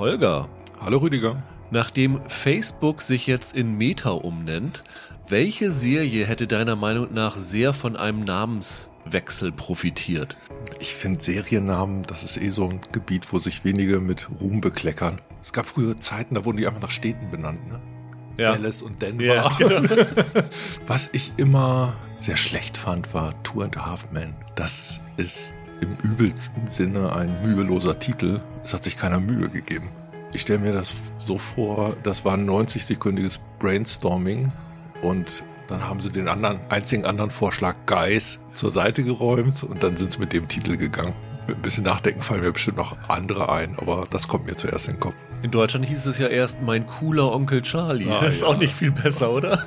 Holger. Hallo Rüdiger. Nachdem Facebook sich jetzt in Meta umnennt, welche Serie hätte deiner Meinung nach sehr von einem Namenswechsel profitiert? Ich finde Seriennamen, das ist eh so ein Gebiet, wo sich wenige mit Ruhm bekleckern. Es gab früher Zeiten, da wurden die einfach nach Städten benannt, ne? Ja. Dallas und Denver. Ja, genau. Was ich immer sehr schlecht fand, war Two and a Half Men. Das ist im übelsten Sinne ein müheloser Titel. Es hat sich keiner Mühe gegeben. Ich stelle mir das so vor, das war ein 90-sekündiges Brainstorming und dann haben sie den anderen, einzigen anderen Vorschlag Guys zur Seite geräumt und dann sind sie mit dem Titel gegangen. Mit ein bisschen Nachdenken fallen mir bestimmt noch andere ein, aber das kommt mir zuerst in den Kopf. In Deutschland hieß es ja erst mein cooler Onkel Charlie. Ah, das ist ja. auch nicht viel besser, oder?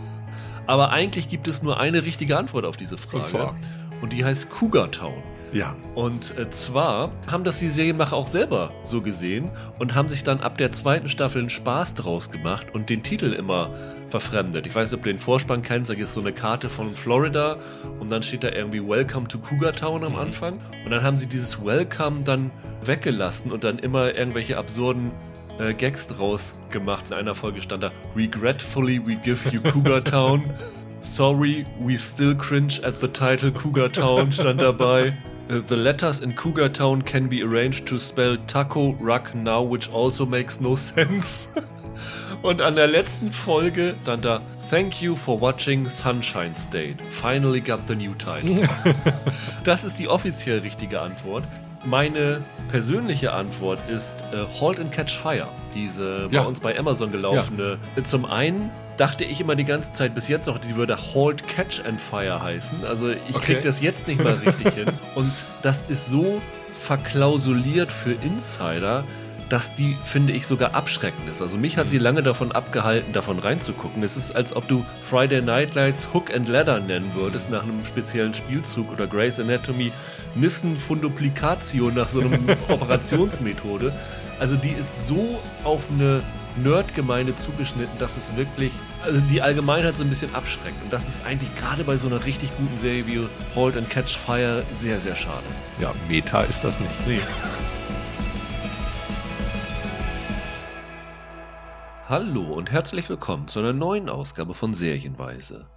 aber eigentlich gibt es nur eine richtige Antwort auf diese Frage. Und zwar? Und die heißt Cougar Town. Ja. Und äh, zwar haben das die Serienmacher auch selber so gesehen und haben sich dann ab der zweiten Staffel einen Spaß draus gemacht und den Titel immer verfremdet. Ich weiß nicht, ob du den Vorspann kennst, da gibt es so eine Karte von Florida und dann steht da irgendwie Welcome to Cougar Town am mhm. Anfang. Und dann haben sie dieses Welcome dann weggelassen und dann immer irgendwelche absurden äh, Gags draus gemacht. In einer Folge stand da Regretfully we give you Cougar Town. Sorry, we still cringe at the title Cougar Town stand dabei. Uh, the letters in Cougar Town can be arranged to spell Taco Ruck now, which also makes no sense. Und an der letzten Folge dann da Thank you for watching Sunshine State. Finally got the new title. das ist die offiziell richtige Antwort. Meine persönliche Antwort ist äh, Halt and Catch Fire. Diese ja. bei uns bei Amazon gelaufene. Ja. Zum einen dachte ich immer die ganze Zeit bis jetzt noch, die würde Halt, Catch and Fire heißen. Also ich okay. krieg das jetzt nicht mal richtig hin. Und das ist so verklausuliert für Insider, dass die, finde ich, sogar abschreckend ist. Also mich hat sie mhm. lange davon abgehalten, davon reinzugucken. Es ist, als ob du Friday Night Lights Hook and Ladder nennen würdest nach einem speziellen Spielzug oder Grey's Anatomy Nissen Funduplicatio nach so einem Operationsmethode. Also die ist so auf eine Nerdgemeinde zugeschnitten, dass es wirklich, also die Allgemeinheit so ein bisschen abschreckt. Und das ist eigentlich gerade bei so einer richtig guten Serie wie Halt and Catch Fire sehr, sehr schade. Ja, Meta ist das nicht. Nee. Hallo und herzlich willkommen zu einer neuen Ausgabe von Serienweise.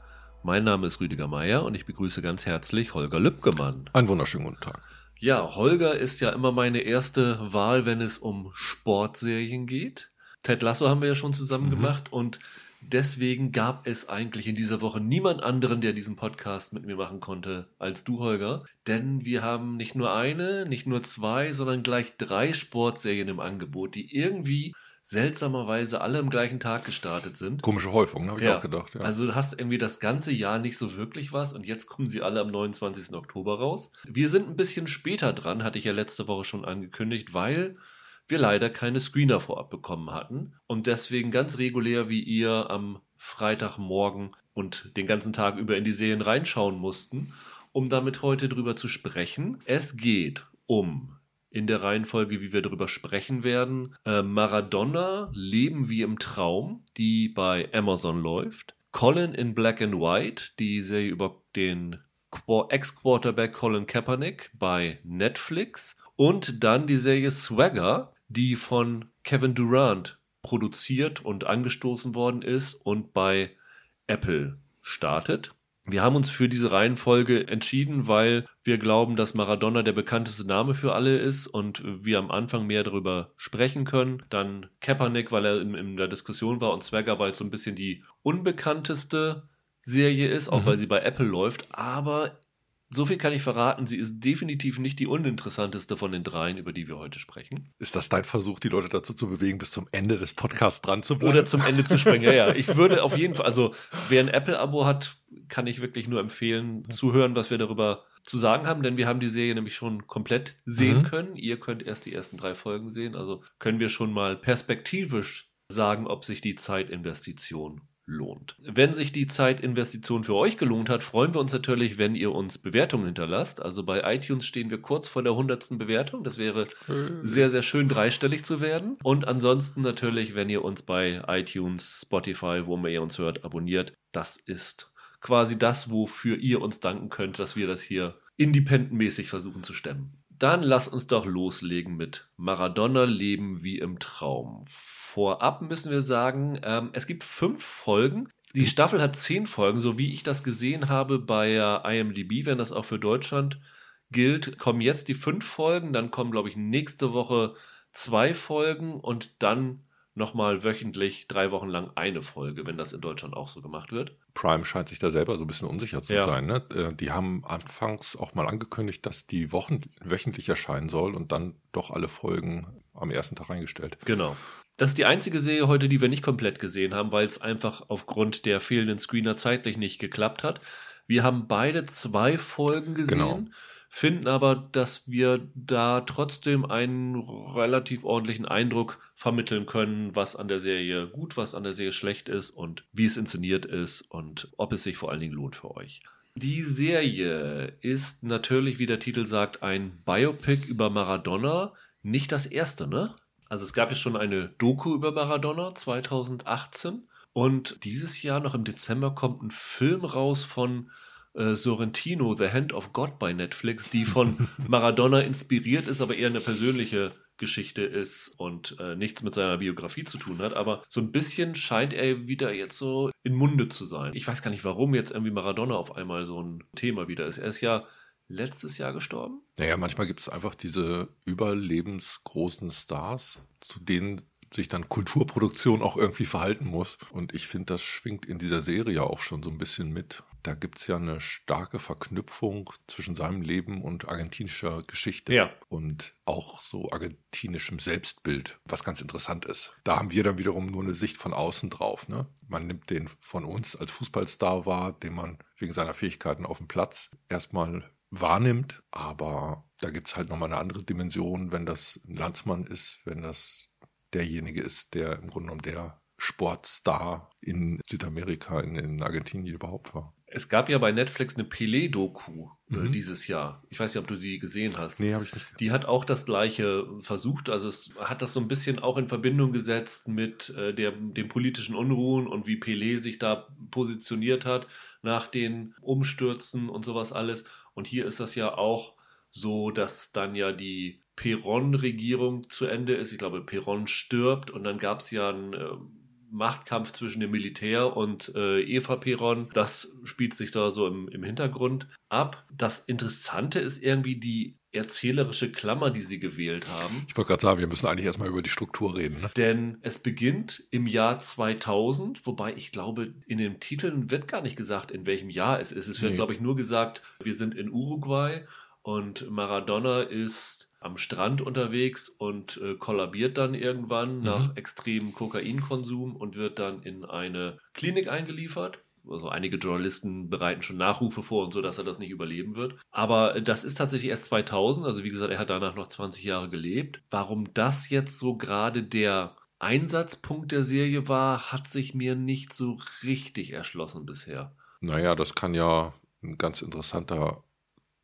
Mein Name ist Rüdiger Meier und ich begrüße ganz herzlich Holger Lübgemann. Einen wunderschönen guten Tag. Ja, Holger ist ja immer meine erste Wahl, wenn es um Sportserien geht. Ted Lasso haben wir ja schon zusammen mhm. gemacht und deswegen gab es eigentlich in dieser Woche niemand anderen, der diesen Podcast mit mir machen konnte, als du, Holger. Denn wir haben nicht nur eine, nicht nur zwei, sondern gleich drei Sportserien im Angebot, die irgendwie seltsamerweise alle am gleichen Tag gestartet sind. Komische Häufung, ne? habe ich ja. auch gedacht. Ja. Also du hast irgendwie das ganze Jahr nicht so wirklich was und jetzt kommen sie alle am 29. Oktober raus. Wir sind ein bisschen später dran, hatte ich ja letzte Woche schon angekündigt, weil wir leider keine Screener vorab bekommen hatten und deswegen ganz regulär wie ihr am Freitagmorgen und den ganzen Tag über in die Serien reinschauen mussten, um damit heute drüber zu sprechen. Es geht um in der Reihenfolge, wie wir darüber sprechen werden, äh, Maradona, Leben wie im Traum, die bei Amazon läuft. Colin in Black and White, die Serie über den Ex-Quarterback Colin Kaepernick bei Netflix. Und dann die Serie Swagger, die von Kevin Durant produziert und angestoßen worden ist und bei Apple startet. Wir haben uns für diese Reihenfolge entschieden, weil wir glauben, dass Maradona der bekannteste Name für alle ist und wir am Anfang mehr darüber sprechen können. Dann Kaepernick, weil er in, in der Diskussion war und Swagger, weil es so ein bisschen die unbekannteste Serie ist, auch mhm. weil sie bei Apple läuft. Aber so viel kann ich verraten, sie ist definitiv nicht die uninteressanteste von den dreien, über die wir heute sprechen. Ist das dein Versuch, die Leute dazu zu bewegen, bis zum Ende des Podcasts dran zu bleiben? Oder zum Ende zu springen, ja, ja. Ich würde auf jeden Fall, also wer ein Apple-Abo hat, kann ich wirklich nur empfehlen, zu hören, was wir darüber zu sagen haben, denn wir haben die Serie nämlich schon komplett sehen mhm. können. Ihr könnt erst die ersten drei Folgen sehen, also können wir schon mal perspektivisch sagen, ob sich die Zeitinvestition lohnt. Wenn sich die Zeitinvestition für euch gelohnt hat, freuen wir uns natürlich, wenn ihr uns Bewertungen hinterlasst. Also bei iTunes stehen wir kurz vor der hundertsten Bewertung. Das wäre sehr, sehr schön, dreistellig zu werden. Und ansonsten natürlich, wenn ihr uns bei iTunes, Spotify, wo immer ihr uns hört, abonniert. Das ist quasi das, wofür ihr uns danken könnt, dass wir das hier independentmäßig versuchen zu stemmen. Dann lass uns doch loslegen mit Maradona Leben wie im Traum. Vorab müssen wir sagen, ähm, es gibt fünf Folgen. Die mhm. Staffel hat zehn Folgen, so wie ich das gesehen habe bei äh, IMDb, wenn das auch für Deutschland gilt, kommen jetzt die fünf Folgen, dann kommen, glaube ich, nächste Woche zwei Folgen und dann nochmal wöchentlich drei Wochen lang eine Folge, wenn das in Deutschland auch so gemacht wird. Prime scheint sich da selber so ein bisschen unsicher zu ja. sein. Ne? Äh, die haben anfangs auch mal angekündigt, dass die Wochen wöchentlich erscheinen soll und dann doch alle Folgen am ersten Tag eingestellt. Genau. Das ist die einzige Serie heute, die wir nicht komplett gesehen haben, weil es einfach aufgrund der fehlenden Screener zeitlich nicht geklappt hat. Wir haben beide zwei Folgen gesehen. Genau finden aber, dass wir da trotzdem einen relativ ordentlichen Eindruck vermitteln können, was an der Serie gut, was an der Serie schlecht ist und wie es inszeniert ist und ob es sich vor allen Dingen lohnt für euch. Die Serie ist natürlich, wie der Titel sagt, ein Biopic über Maradona. Nicht das erste, ne? Also es gab ja schon eine Doku über Maradona 2018 und dieses Jahr noch im Dezember kommt ein Film raus von äh, Sorrentino, The Hand of God bei Netflix, die von Maradona inspiriert ist, aber eher eine persönliche Geschichte ist und äh, nichts mit seiner Biografie zu tun hat. Aber so ein bisschen scheint er wieder jetzt so in Munde zu sein. Ich weiß gar nicht, warum jetzt irgendwie Maradona auf einmal so ein Thema wieder ist. Er ist ja letztes Jahr gestorben. Naja, manchmal gibt es einfach diese überlebensgroßen Stars, zu denen sich dann Kulturproduktion auch irgendwie verhalten muss. Und ich finde, das schwingt in dieser Serie auch schon so ein bisschen mit. Da gibt es ja eine starke Verknüpfung zwischen seinem Leben und argentinischer Geschichte. Ja. Und auch so argentinischem Selbstbild, was ganz interessant ist. Da haben wir dann wiederum nur eine Sicht von außen drauf. Ne? Man nimmt den von uns als Fußballstar wahr, den man wegen seiner Fähigkeiten auf dem Platz erstmal wahrnimmt. Aber da gibt es halt nochmal eine andere Dimension, wenn das ein Landsmann ist, wenn das derjenige ist, der im Grunde genommen der Sportstar in Südamerika, in, in Argentinien überhaupt war. Es gab ja bei Netflix eine Pelé-Doku äh, mhm. dieses Jahr. Ich weiß nicht, ob du die gesehen hast. Nee, habe ich nicht. Die hat auch das Gleiche versucht. Also es hat das so ein bisschen auch in Verbindung gesetzt mit äh, der, den politischen Unruhen und wie Pelé sich da positioniert hat nach den Umstürzen und sowas alles. Und hier ist das ja auch so, dass dann ja die Peron-Regierung zu Ende ist. Ich glaube, Peron stirbt und dann gab es ja einen äh, Machtkampf zwischen dem Militär und äh, Eva Peron. Das spielt sich da so im, im Hintergrund ab. Das Interessante ist irgendwie die erzählerische Klammer, die sie gewählt haben. Ich wollte gerade sagen, wir müssen eigentlich erstmal über die Struktur reden. Ne? Denn es beginnt im Jahr 2000, wobei ich glaube, in den Titeln wird gar nicht gesagt, in welchem Jahr es ist. Es wird, nee. glaube ich, nur gesagt, wir sind in Uruguay und Maradona ist am Strand unterwegs und äh, kollabiert dann irgendwann mhm. nach extremem Kokainkonsum und wird dann in eine Klinik eingeliefert. Also einige Journalisten bereiten schon Nachrufe vor und so, dass er das nicht überleben wird. Aber das ist tatsächlich erst 2000. Also wie gesagt, er hat danach noch 20 Jahre gelebt. Warum das jetzt so gerade der Einsatzpunkt der Serie war, hat sich mir nicht so richtig erschlossen bisher. Naja, das kann ja ein ganz interessanter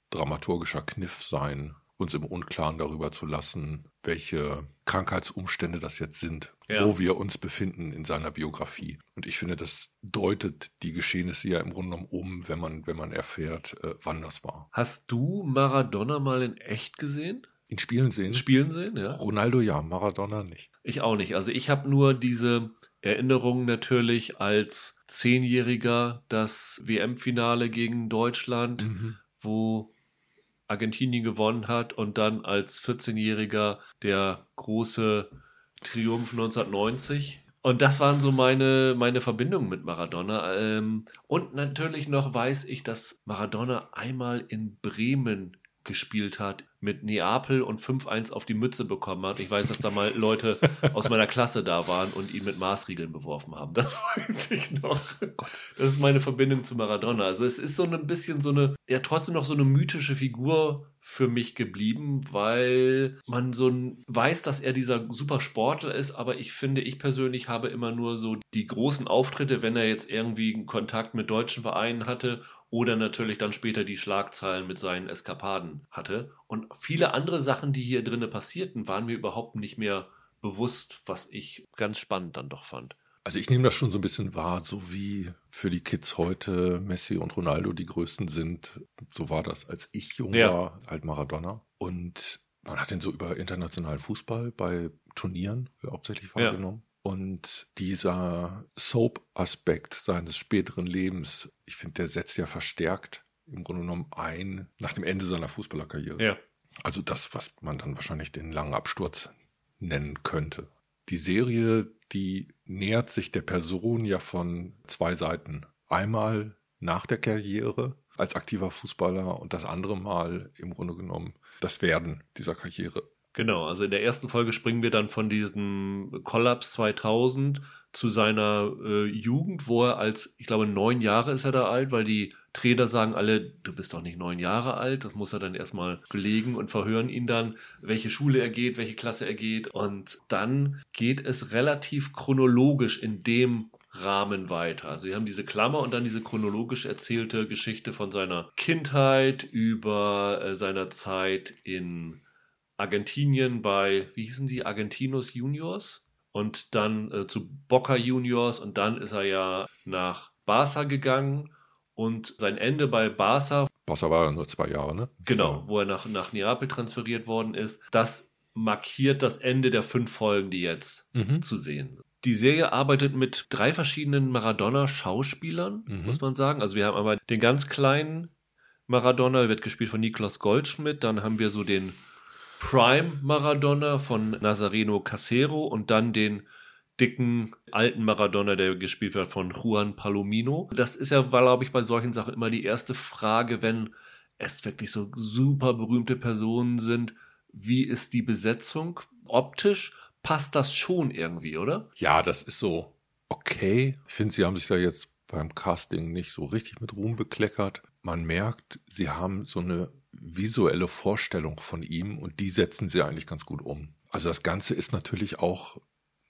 dramaturgischer Kniff sein, uns im Unklaren darüber zu lassen, welche Krankheitsumstände das jetzt sind, ja. wo wir uns befinden in seiner Biografie. Und ich finde, das deutet die Geschehnisse ja im Grunde genommen um, wenn man, wenn man erfährt, äh, wann das war. Hast du Maradona mal in echt gesehen? In Spielen sehen? Spielen sehen, ja. Ronaldo ja, Maradona nicht. Ich auch nicht. Also ich habe nur diese Erinnerung natürlich als Zehnjähriger das WM-Finale gegen Deutschland, mhm. wo Argentinien gewonnen hat und dann als 14-Jähriger der große Triumph 1990. Und das waren so meine, meine Verbindungen mit Maradona. Ähm, und natürlich noch weiß ich, dass Maradona einmal in Bremen gespielt hat mit Neapel und 5-1 auf die Mütze bekommen hat. Ich weiß, dass da mal Leute aus meiner Klasse da waren und ihn mit Maßriegeln beworfen haben. Das weiß ich noch. Das ist meine Verbindung zu Maradona. Also es ist so ein bisschen so eine, ja trotzdem noch so eine mythische Figur für mich geblieben, weil man so ein, weiß, dass er dieser super Sportler ist, aber ich finde, ich persönlich habe immer nur so die großen Auftritte, wenn er jetzt irgendwie einen Kontakt mit deutschen Vereinen hatte oder natürlich dann später die Schlagzeilen mit seinen Eskapaden hatte. Und viele andere Sachen, die hier drinnen passierten, waren mir überhaupt nicht mehr bewusst, was ich ganz spannend dann doch fand. Also ich nehme das schon so ein bisschen wahr, so wie für die Kids heute Messi und Ronaldo die größten sind. So war das, als ich jung ja. war, halt Maradona. Und man hat ihn so über internationalen Fußball bei Turnieren hauptsächlich wahrgenommen. Ja. Und dieser Soap-Aspekt seines späteren Lebens, ich finde, der setzt ja verstärkt im Grunde genommen ein nach dem Ende seiner Fußballerkarriere. Ja. Also das, was man dann wahrscheinlich den langen Absturz nennen könnte. Die Serie, die nähert sich der Person ja von zwei Seiten. Einmal nach der Karriere als aktiver Fußballer und das andere Mal im Grunde genommen das Werden dieser Karriere. Genau, also in der ersten Folge springen wir dann von diesem Kollaps 2000 zu seiner äh, Jugend, wo er als, ich glaube, neun Jahre ist er da alt, weil die Trainer sagen alle, du bist doch nicht neun Jahre alt. Das muss er dann erstmal belegen und verhören ihn dann, welche Schule er geht, welche Klasse er geht. Und dann geht es relativ chronologisch in dem Rahmen weiter. Also wir haben diese Klammer und dann diese chronologisch erzählte Geschichte von seiner Kindheit über äh, seiner Zeit in Argentinien bei, wie hießen sie, Argentinos Juniors und dann äh, zu Boca Juniors und dann ist er ja nach Barca gegangen und sein Ende bei Barca. Barca war ja nur zwei Jahre, ne? Genau, wo er nach, nach Neapel transferiert worden ist. Das markiert das Ende der fünf Folgen, die jetzt mhm. zu sehen sind. Die Serie arbeitet mit drei verschiedenen Maradona-Schauspielern, mhm. muss man sagen. Also wir haben einmal den ganz kleinen Maradona, der wird gespielt von Niklas Goldschmidt. Dann haben wir so den Prime Maradona von Nazareno Casero und dann den dicken alten Maradona, der gespielt wird von Juan Palomino. Das ist ja, glaube ich, bei solchen Sachen immer die erste Frage, wenn es wirklich so super berühmte Personen sind. Wie ist die Besetzung? Optisch passt das schon irgendwie, oder? Ja, das ist so okay. Ich finde, sie haben sich da jetzt beim Casting nicht so richtig mit Ruhm bekleckert. Man merkt, sie haben so eine visuelle Vorstellung von ihm und die setzen sie eigentlich ganz gut um. Also das Ganze ist natürlich auch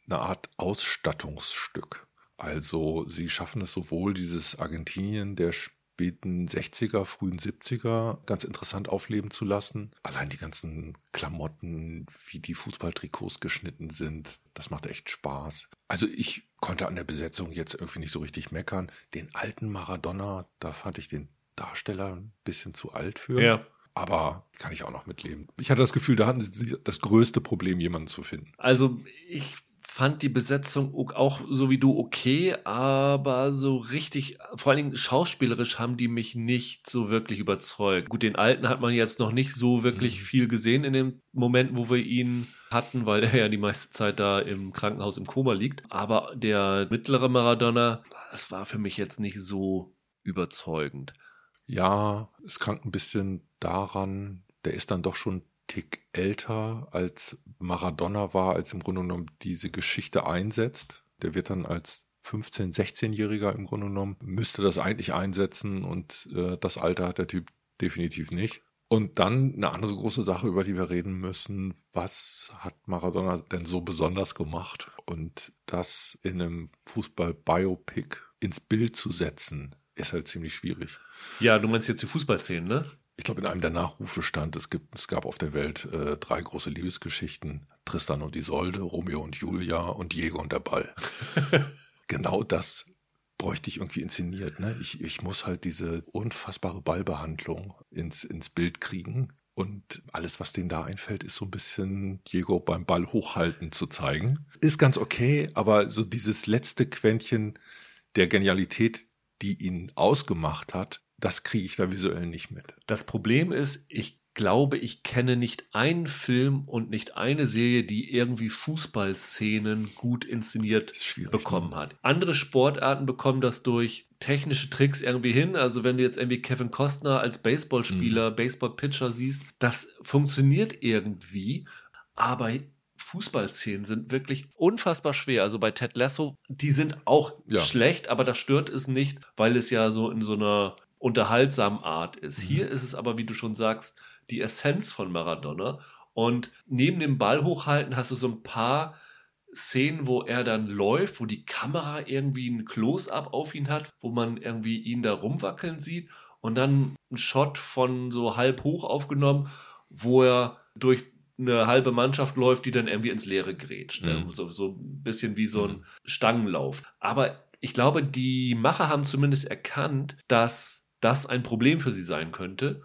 eine Art Ausstattungsstück. Also sie schaffen es sowohl dieses Argentinien der späten 60er, frühen 70er ganz interessant aufleben zu lassen. Allein die ganzen Klamotten, wie die Fußballtrikots geschnitten sind, das macht echt Spaß. Also ich konnte an der Besetzung jetzt irgendwie nicht so richtig meckern. Den alten Maradona, da fand ich den Darsteller ein bisschen zu alt für. Ja. Aber kann ich auch noch mitleben. Ich hatte das Gefühl, da hatten sie das größte Problem, jemanden zu finden. Also ich fand die Besetzung auch so wie du okay, aber so richtig, vor allen Dingen schauspielerisch haben die mich nicht so wirklich überzeugt. Gut, den alten hat man jetzt noch nicht so wirklich mhm. viel gesehen in den Momenten, wo wir ihn hatten, weil er ja die meiste Zeit da im Krankenhaus im Koma liegt. Aber der mittlere Maradona, das war für mich jetzt nicht so überzeugend. Ja, es krankt ein bisschen daran, der ist dann doch schon Tick älter als Maradona war, als im Grunde genommen diese Geschichte einsetzt. Der wird dann als 15-, 16-Jähriger im Grunde genommen, müsste das eigentlich einsetzen und äh, das Alter hat der Typ definitiv nicht. Und dann eine andere große Sache, über die wir reden müssen. Was hat Maradona denn so besonders gemacht? Und das in einem Fußball-Biopic ins Bild zu setzen, ist halt ziemlich schwierig. Ja, du meinst jetzt die Fußballszenen, ne? Ich glaube, in einem der Nachrufe stand, es, gibt, es gab auf der Welt äh, drei große Liebesgeschichten. Tristan und Isolde, Romeo und Julia und Diego und der Ball. genau das bräuchte ich irgendwie inszeniert. Ne? Ich, ich muss halt diese unfassbare Ballbehandlung ins, ins Bild kriegen. Und alles, was denen da einfällt, ist so ein bisschen Diego beim Ball hochhalten zu zeigen. Ist ganz okay, aber so dieses letzte Quäntchen der Genialität, die ihn ausgemacht hat, das kriege ich da visuell nicht mit. Das Problem ist, ich glaube, ich kenne nicht einen Film und nicht eine Serie, die irgendwie Fußballszenen gut inszeniert bekommen ne? hat. Andere Sportarten bekommen das durch technische Tricks irgendwie hin. Also wenn du jetzt irgendwie Kevin Costner als Baseballspieler, mhm. Baseballpitcher siehst, das funktioniert irgendwie. Aber Fußballszenen sind wirklich unfassbar schwer. Also bei Ted Lasso, die sind auch ja. schlecht, aber das stört es nicht, weil es ja so in so einer unterhaltsamen Art ist. Mhm. Hier ist es aber, wie du schon sagst, die Essenz von Maradona. Und neben dem Ball hochhalten hast du so ein paar Szenen, wo er dann läuft, wo die Kamera irgendwie ein Close-up auf ihn hat, wo man irgendwie ihn da rumwackeln sieht und dann ein Shot von so halb hoch aufgenommen, wo er durch eine halbe Mannschaft läuft, die dann irgendwie ins Leere grätscht. Ne? Mhm. So, so ein bisschen wie so ein mhm. Stangenlauf. Aber ich glaube, die Macher haben zumindest erkannt, dass das ein Problem für sie sein könnte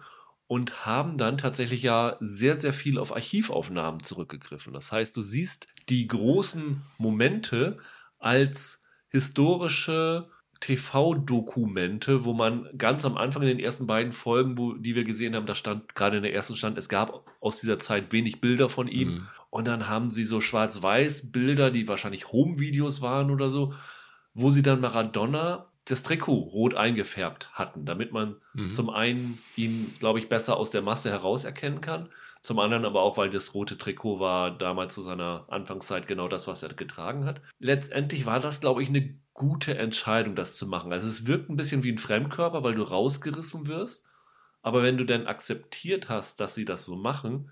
und haben dann tatsächlich ja sehr, sehr viel auf Archivaufnahmen zurückgegriffen. Das heißt, du siehst die großen Momente als historische TV-Dokumente, wo man ganz am Anfang in den ersten beiden Folgen, wo, die wir gesehen haben, da stand gerade in der ersten stand, es gab aus dieser Zeit wenig Bilder von ihm. Mhm. Und dann haben sie so Schwarz-Weiß-Bilder, die wahrscheinlich Home-Videos waren oder so, wo sie dann Maradona das Trikot rot eingefärbt hatten, damit man mhm. zum einen ihn, glaube ich, besser aus der Masse herauserkennen kann, zum anderen aber auch, weil das rote Trikot war damals zu seiner Anfangszeit genau das, was er getragen hat. Letztendlich war das, glaube ich, eine gute Entscheidung, das zu machen. Also es wirkt ein bisschen wie ein Fremdkörper, weil du rausgerissen wirst. Aber wenn du dann akzeptiert hast, dass sie das so machen,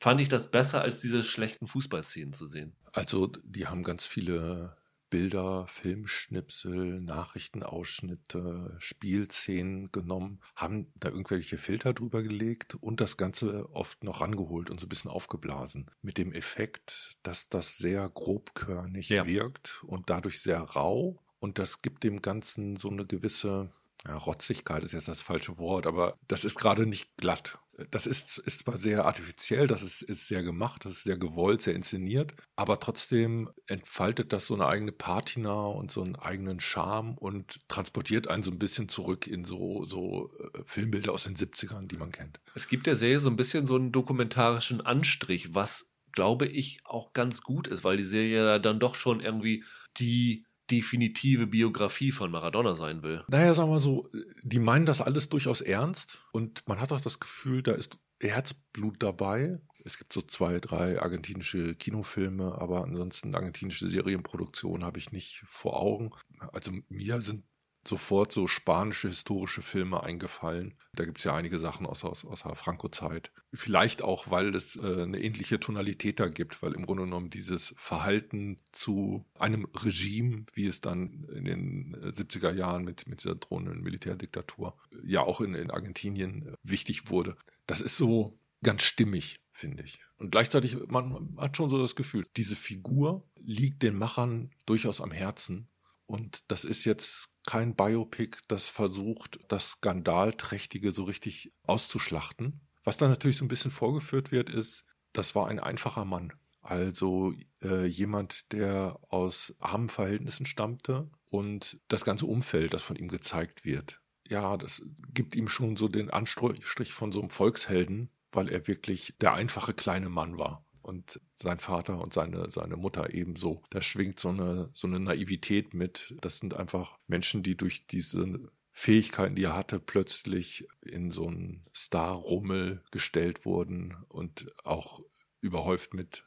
fand ich das besser, als diese schlechten Fußballszenen zu sehen. Also die haben ganz viele Bilder, Filmschnipsel, Nachrichtenausschnitte, Spielszenen genommen, haben da irgendwelche Filter drüber gelegt und das Ganze oft noch rangeholt und so ein bisschen aufgeblasen. Mit dem Effekt, dass das sehr grobkörnig ja. wirkt und dadurch sehr rau. Und das gibt dem Ganzen so eine gewisse ja, Rotzigkeit ist jetzt das falsche Wort, aber das ist gerade nicht glatt. Das ist, ist zwar sehr artifiziell, das ist, ist sehr gemacht, das ist sehr gewollt, sehr inszeniert, aber trotzdem entfaltet das so eine eigene Patina und so einen eigenen Charme und transportiert einen so ein bisschen zurück in so, so äh, Filmbilder aus den 70ern, die man kennt. Es gibt der Serie so ein bisschen so einen dokumentarischen Anstrich, was glaube ich auch ganz gut ist, weil die Serie dann doch schon irgendwie die definitive Biografie von Maradona sein will. Naja, sagen wir so, die meinen das alles durchaus ernst und man hat auch das Gefühl, da ist Herzblut dabei. Es gibt so zwei, drei argentinische Kinofilme, aber ansonsten argentinische Serienproduktionen habe ich nicht vor Augen. Also mir sind sofort so spanische historische Filme eingefallen. Da gibt es ja einige Sachen aus, aus, aus der Franco-Zeit. Vielleicht auch, weil es äh, eine ähnliche Tonalität da gibt, weil im Grunde genommen dieses Verhalten zu einem Regime, wie es dann in den 70er Jahren mit, mit dieser drohenden Militärdiktatur ja auch in, in Argentinien wichtig wurde. Das ist so ganz stimmig, finde ich. Und gleichzeitig, man hat schon so das Gefühl, diese Figur liegt den Machern durchaus am Herzen. Und das ist jetzt kein Biopic, das versucht, das Skandalträchtige so richtig auszuschlachten. Was dann natürlich so ein bisschen vorgeführt wird, ist, das war ein einfacher Mann. Also äh, jemand, der aus armen Verhältnissen stammte und das ganze Umfeld, das von ihm gezeigt wird. Ja, das gibt ihm schon so den Anstrich von so einem Volkshelden, weil er wirklich der einfache kleine Mann war und sein Vater und seine, seine Mutter ebenso. Da schwingt so eine, so eine Naivität mit. Das sind einfach Menschen, die durch diese Fähigkeiten, die er hatte, plötzlich in so einen Star-Rummel gestellt wurden und auch überhäuft mit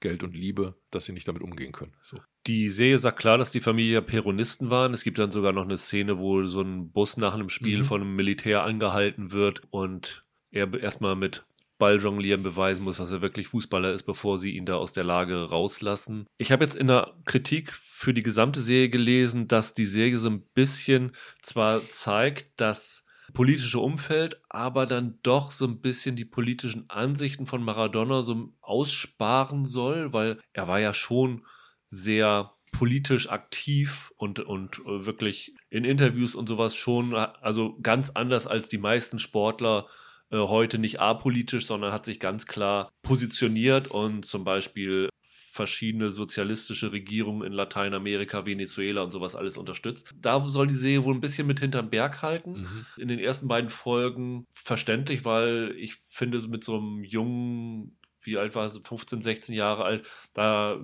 Geld und Liebe, dass sie nicht damit umgehen können. So. Die Serie sagt klar, dass die Familie Peronisten waren. Es gibt dann sogar noch eine Szene, wo so ein Bus nach einem Spiel mhm. von einem Militär angehalten wird und er erstmal mit Balljonglieren beweisen muss, dass er wirklich Fußballer ist, bevor sie ihn da aus der Lage rauslassen. Ich habe jetzt in der Kritik für die gesamte Serie gelesen, dass die Serie so ein bisschen zwar zeigt, das politische Umfeld, aber dann doch so ein bisschen die politischen Ansichten von Maradona so aussparen soll, weil er war ja schon sehr politisch aktiv und, und wirklich in Interviews und sowas schon, also ganz anders als die meisten Sportler äh, heute nicht apolitisch, sondern hat sich ganz klar positioniert und zum Beispiel verschiedene sozialistische Regierungen in Lateinamerika, Venezuela und sowas alles unterstützt. Da soll die Serie wohl ein bisschen mit hinterm Berg halten. Mhm. In den ersten beiden Folgen verständlich, weil ich finde, mit so einem jungen, wie alt war es, 15, 16 Jahre alt, da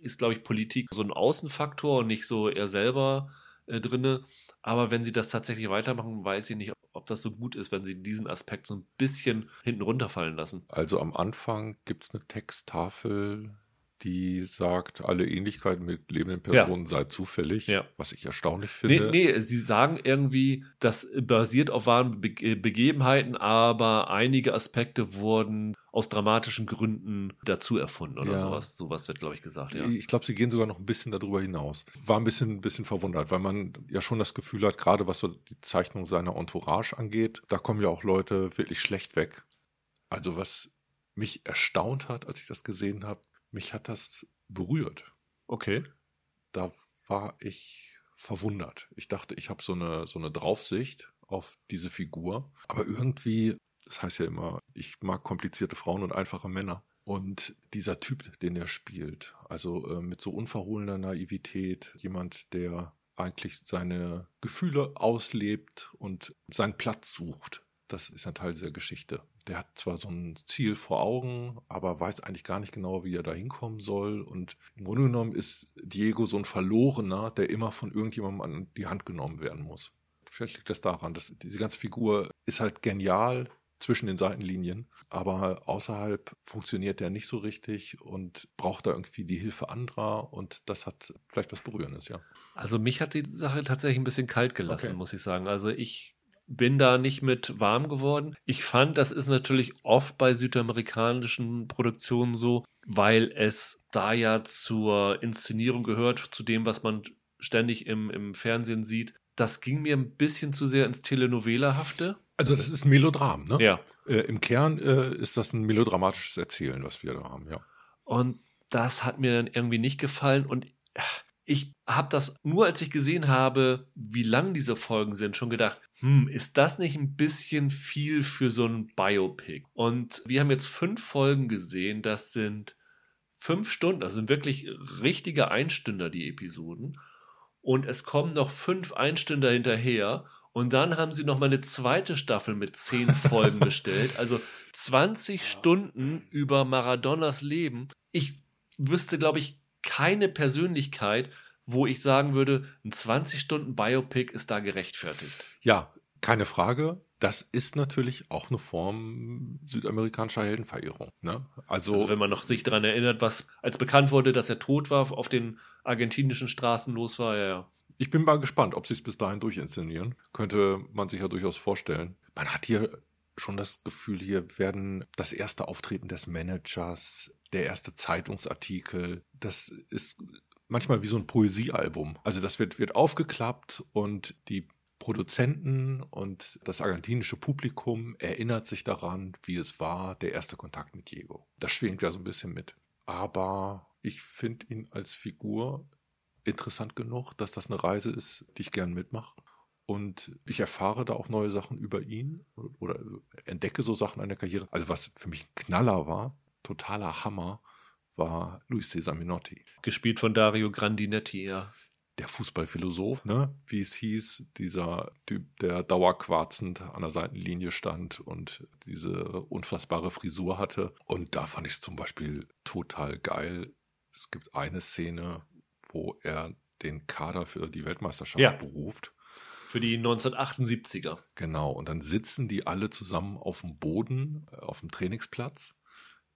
ist, glaube ich, Politik so ein Außenfaktor und nicht so er selber äh, drinne. Aber wenn sie das tatsächlich weitermachen, weiß ich nicht, ob das so gut ist, wenn sie diesen Aspekt so ein bisschen hinten runterfallen lassen. Also am Anfang gibt es eine Texttafel, die sagt, alle Ähnlichkeit mit lebenden Personen ja. sei zufällig, ja. was ich erstaunlich finde. Nee, nee, sie sagen irgendwie, das basiert auf wahren Be Begebenheiten, aber einige Aspekte wurden aus dramatischen Gründen dazu erfunden oder ja. sowas. Sowas wird, glaube ich, gesagt, ja. Ich glaube, sie gehen sogar noch ein bisschen darüber hinaus. War ein bisschen, ein bisschen verwundert, weil man ja schon das Gefühl hat, gerade was so die Zeichnung seiner Entourage angeht, da kommen ja auch Leute wirklich schlecht weg. Also was mich erstaunt hat, als ich das gesehen habe. Mich hat das berührt. Okay. Da war ich verwundert. Ich dachte, ich habe so eine, so eine Draufsicht auf diese Figur. Aber irgendwie, das heißt ja immer, ich mag komplizierte Frauen und einfache Männer. Und dieser Typ, den er spielt, also äh, mit so unverhohlener Naivität, jemand, der eigentlich seine Gefühle auslebt und seinen Platz sucht. Das ist ein Teil dieser Geschichte. Der hat zwar so ein Ziel vor Augen, aber weiß eigentlich gar nicht genau, wie er da hinkommen soll. Und im Grunde genommen ist Diego so ein Verlorener, der immer von irgendjemandem an die Hand genommen werden muss. Vielleicht liegt das daran, dass diese ganze Figur ist halt genial zwischen den Seitenlinien, aber außerhalb funktioniert der nicht so richtig und braucht da irgendwie die Hilfe anderer und das hat vielleicht was Berührendes, ja. Also mich hat die Sache tatsächlich ein bisschen kalt gelassen, okay. muss ich sagen. Also ich bin da nicht mit warm geworden. Ich fand, das ist natürlich oft bei südamerikanischen Produktionen so, weil es da ja zur Inszenierung gehört, zu dem, was man ständig im, im Fernsehen sieht. Das ging mir ein bisschen zu sehr ins Telenovela-hafte. Also das ist ein Melodram, ne? Ja. Äh, Im Kern äh, ist das ein melodramatisches Erzählen, was wir da haben, ja. Und das hat mir dann irgendwie nicht gefallen und ich habe das nur, als ich gesehen habe, wie lang diese Folgen sind, schon gedacht, hm, ist das nicht ein bisschen viel für so ein Biopic? Und wir haben jetzt fünf Folgen gesehen, das sind fünf Stunden, das sind wirklich richtige Einstünder, die Episoden. Und es kommen noch fünf Einstünder hinterher. Und dann haben sie noch mal eine zweite Staffel mit zehn Folgen bestellt. Also 20 Stunden über Maradonas Leben. Ich wüsste, glaube ich, keine Persönlichkeit, wo ich sagen würde, ein 20-Stunden-Biopic ist da gerechtfertigt. Ja, keine Frage. Das ist natürlich auch eine Form südamerikanischer Heldenverehrung. Ne? Also, also, wenn man noch sich daran erinnert, was als bekannt wurde, dass er tot war, auf den argentinischen Straßen los war, ja, ja. Ich bin mal gespannt, ob sie es bis dahin durchinszenieren. Könnte man sich ja durchaus vorstellen. Man hat hier schon das Gefühl, hier werden das erste Auftreten des Managers, der erste Zeitungsartikel, das ist manchmal wie so ein Poesiealbum. Also das wird, wird aufgeklappt und die Produzenten und das argentinische Publikum erinnert sich daran, wie es war, der erste Kontakt mit Diego. Das schwingt ja so ein bisschen mit. Aber ich finde ihn als Figur interessant genug, dass das eine Reise ist, die ich gern mitmache. Und ich erfahre da auch neue Sachen über ihn oder entdecke so Sachen an der Karriere. Also was für mich ein Knaller war, totaler Hammer, war Luis Cesar Minotti. Gespielt von Dario Grandinetti, ja. Der Fußballphilosoph, ne? Wie es hieß, dieser Typ, der dauerquarzend an der Seitenlinie stand und diese unfassbare Frisur hatte. Und da fand ich es zum Beispiel total geil. Es gibt eine Szene, wo er den Kader für die Weltmeisterschaft ja. beruft für die 1978er. Genau, und dann sitzen die alle zusammen auf dem Boden, äh, auf dem Trainingsplatz.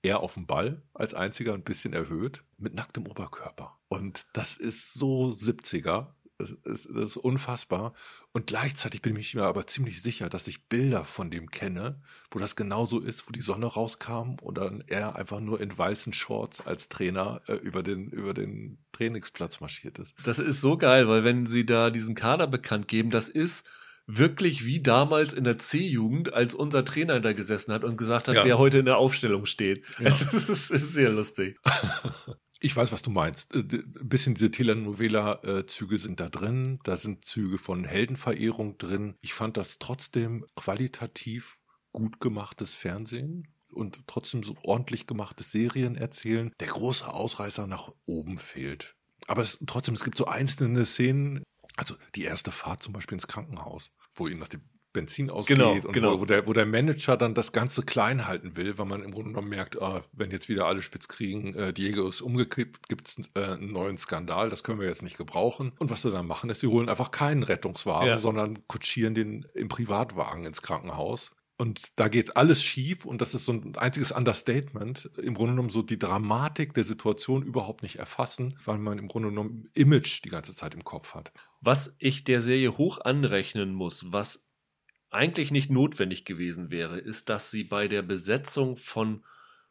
Er auf dem Ball als einziger ein bisschen erhöht, mit nacktem Oberkörper. Und das ist so 70er. Das ist, das ist unfassbar. Und gleichzeitig bin ich mir aber ziemlich sicher, dass ich Bilder von dem kenne, wo das genauso ist, wo die Sonne rauskam und dann er einfach nur in weißen Shorts als Trainer äh, über, den, über den Trainingsplatz marschiert ist. Das ist so geil, weil wenn sie da diesen Kader bekannt geben, das ist wirklich wie damals in der C-Jugend, als unser Trainer da gesessen hat und gesagt hat, ja. wer heute in der Aufstellung steht. Ja. Es, ist, es ist sehr lustig. Ich weiß, was du meinst. Ein äh, bisschen diese Telenovela-Züge sind da drin. Da sind Züge von Heldenverehrung drin. Ich fand das trotzdem qualitativ gut gemachtes Fernsehen und trotzdem so ordentlich gemachtes Serien erzählen. Der große Ausreißer nach oben fehlt. Aber es, trotzdem, es gibt so einzelne Szenen. Also die erste Fahrt zum Beispiel ins Krankenhaus, wo ihm nach dem Benzin ausgeht genau, und genau. Wo, wo, der, wo der Manager dann das Ganze klein halten will, weil man im Grunde genommen merkt, ah, wenn jetzt wieder alle spitz kriegen, äh, Diego ist umgekippt, gibt's äh, einen neuen Skandal, das können wir jetzt nicht gebrauchen. Und was sie dann machen, ist, sie holen einfach keinen Rettungswagen, ja. sondern kutschieren den im Privatwagen ins Krankenhaus. Und da geht alles schief und das ist so ein einziges Understatement. Im Grunde genommen so die Dramatik der Situation überhaupt nicht erfassen, weil man im Grunde genommen Image die ganze Zeit im Kopf hat. Was ich der Serie hoch anrechnen muss, was eigentlich nicht notwendig gewesen wäre, ist, dass sie bei der Besetzung von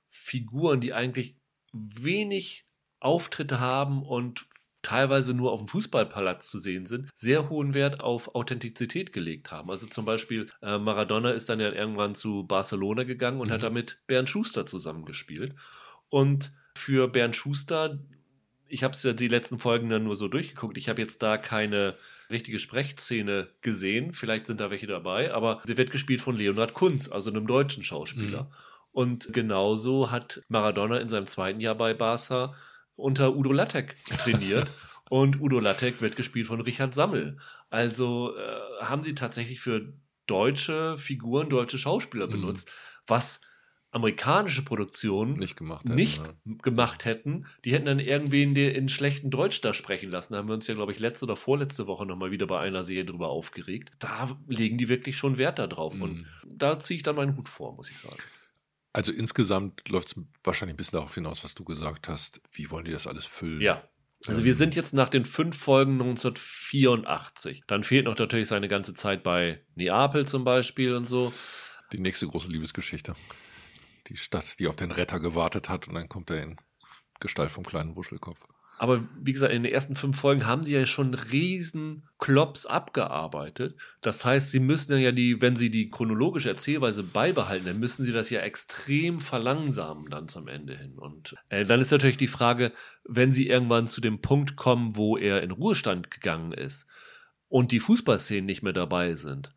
Figuren, die eigentlich wenig Auftritte haben und teilweise nur auf dem Fußballpalast zu sehen sind, sehr hohen Wert auf Authentizität gelegt haben. Also zum Beispiel äh, Maradona ist dann ja irgendwann zu Barcelona gegangen und mhm. hat damit Bernd Schuster zusammengespielt. Und für Bernd Schuster, ich habe es ja die letzten Folgen dann nur so durchgeguckt, ich habe jetzt da keine richtige Sprechszene gesehen, vielleicht sind da welche dabei, aber sie wird gespielt von Leonhard Kunz, also einem deutschen Schauspieler. Mhm. Und genauso hat Maradona in seinem zweiten Jahr bei Barca unter Udo Lattek trainiert. und Udo Lattek wird gespielt von Richard Sammel. Also äh, haben sie tatsächlich für deutsche Figuren, deutsche Schauspieler mhm. benutzt, was amerikanische Produktionen nicht gemacht hätten. Nicht ja. gemacht hätten. Die hätten dann irgendwie in, in schlechten Deutsch da sprechen lassen. Da haben wir uns ja, glaube ich, letzte oder vorletzte Woche nochmal wieder bei einer Serie drüber aufgeregt. Da legen die wirklich schon Wert darauf. Mhm. Und da ziehe ich dann meinen Hut vor, muss ich sagen. Also insgesamt läuft es wahrscheinlich ein bisschen darauf hinaus, was du gesagt hast. Wie wollen die das alles füllen? Ja. Also wir sind jetzt nach den fünf Folgen 1984. Dann fehlt noch natürlich seine ganze Zeit bei Neapel zum Beispiel und so. Die nächste große Liebesgeschichte. Die Stadt, die auf den Retter gewartet hat und dann kommt er in Gestalt vom kleinen Wuschelkopf. Aber wie gesagt, in den ersten fünf Folgen haben sie ja schon riesen Klops abgearbeitet. Das heißt, sie müssen ja die, wenn sie die chronologische Erzählweise beibehalten, dann müssen sie das ja extrem verlangsamen dann zum Ende hin. Und äh, dann ist natürlich die Frage, wenn sie irgendwann zu dem Punkt kommen, wo er in Ruhestand gegangen ist und die Fußballszenen nicht mehr dabei sind,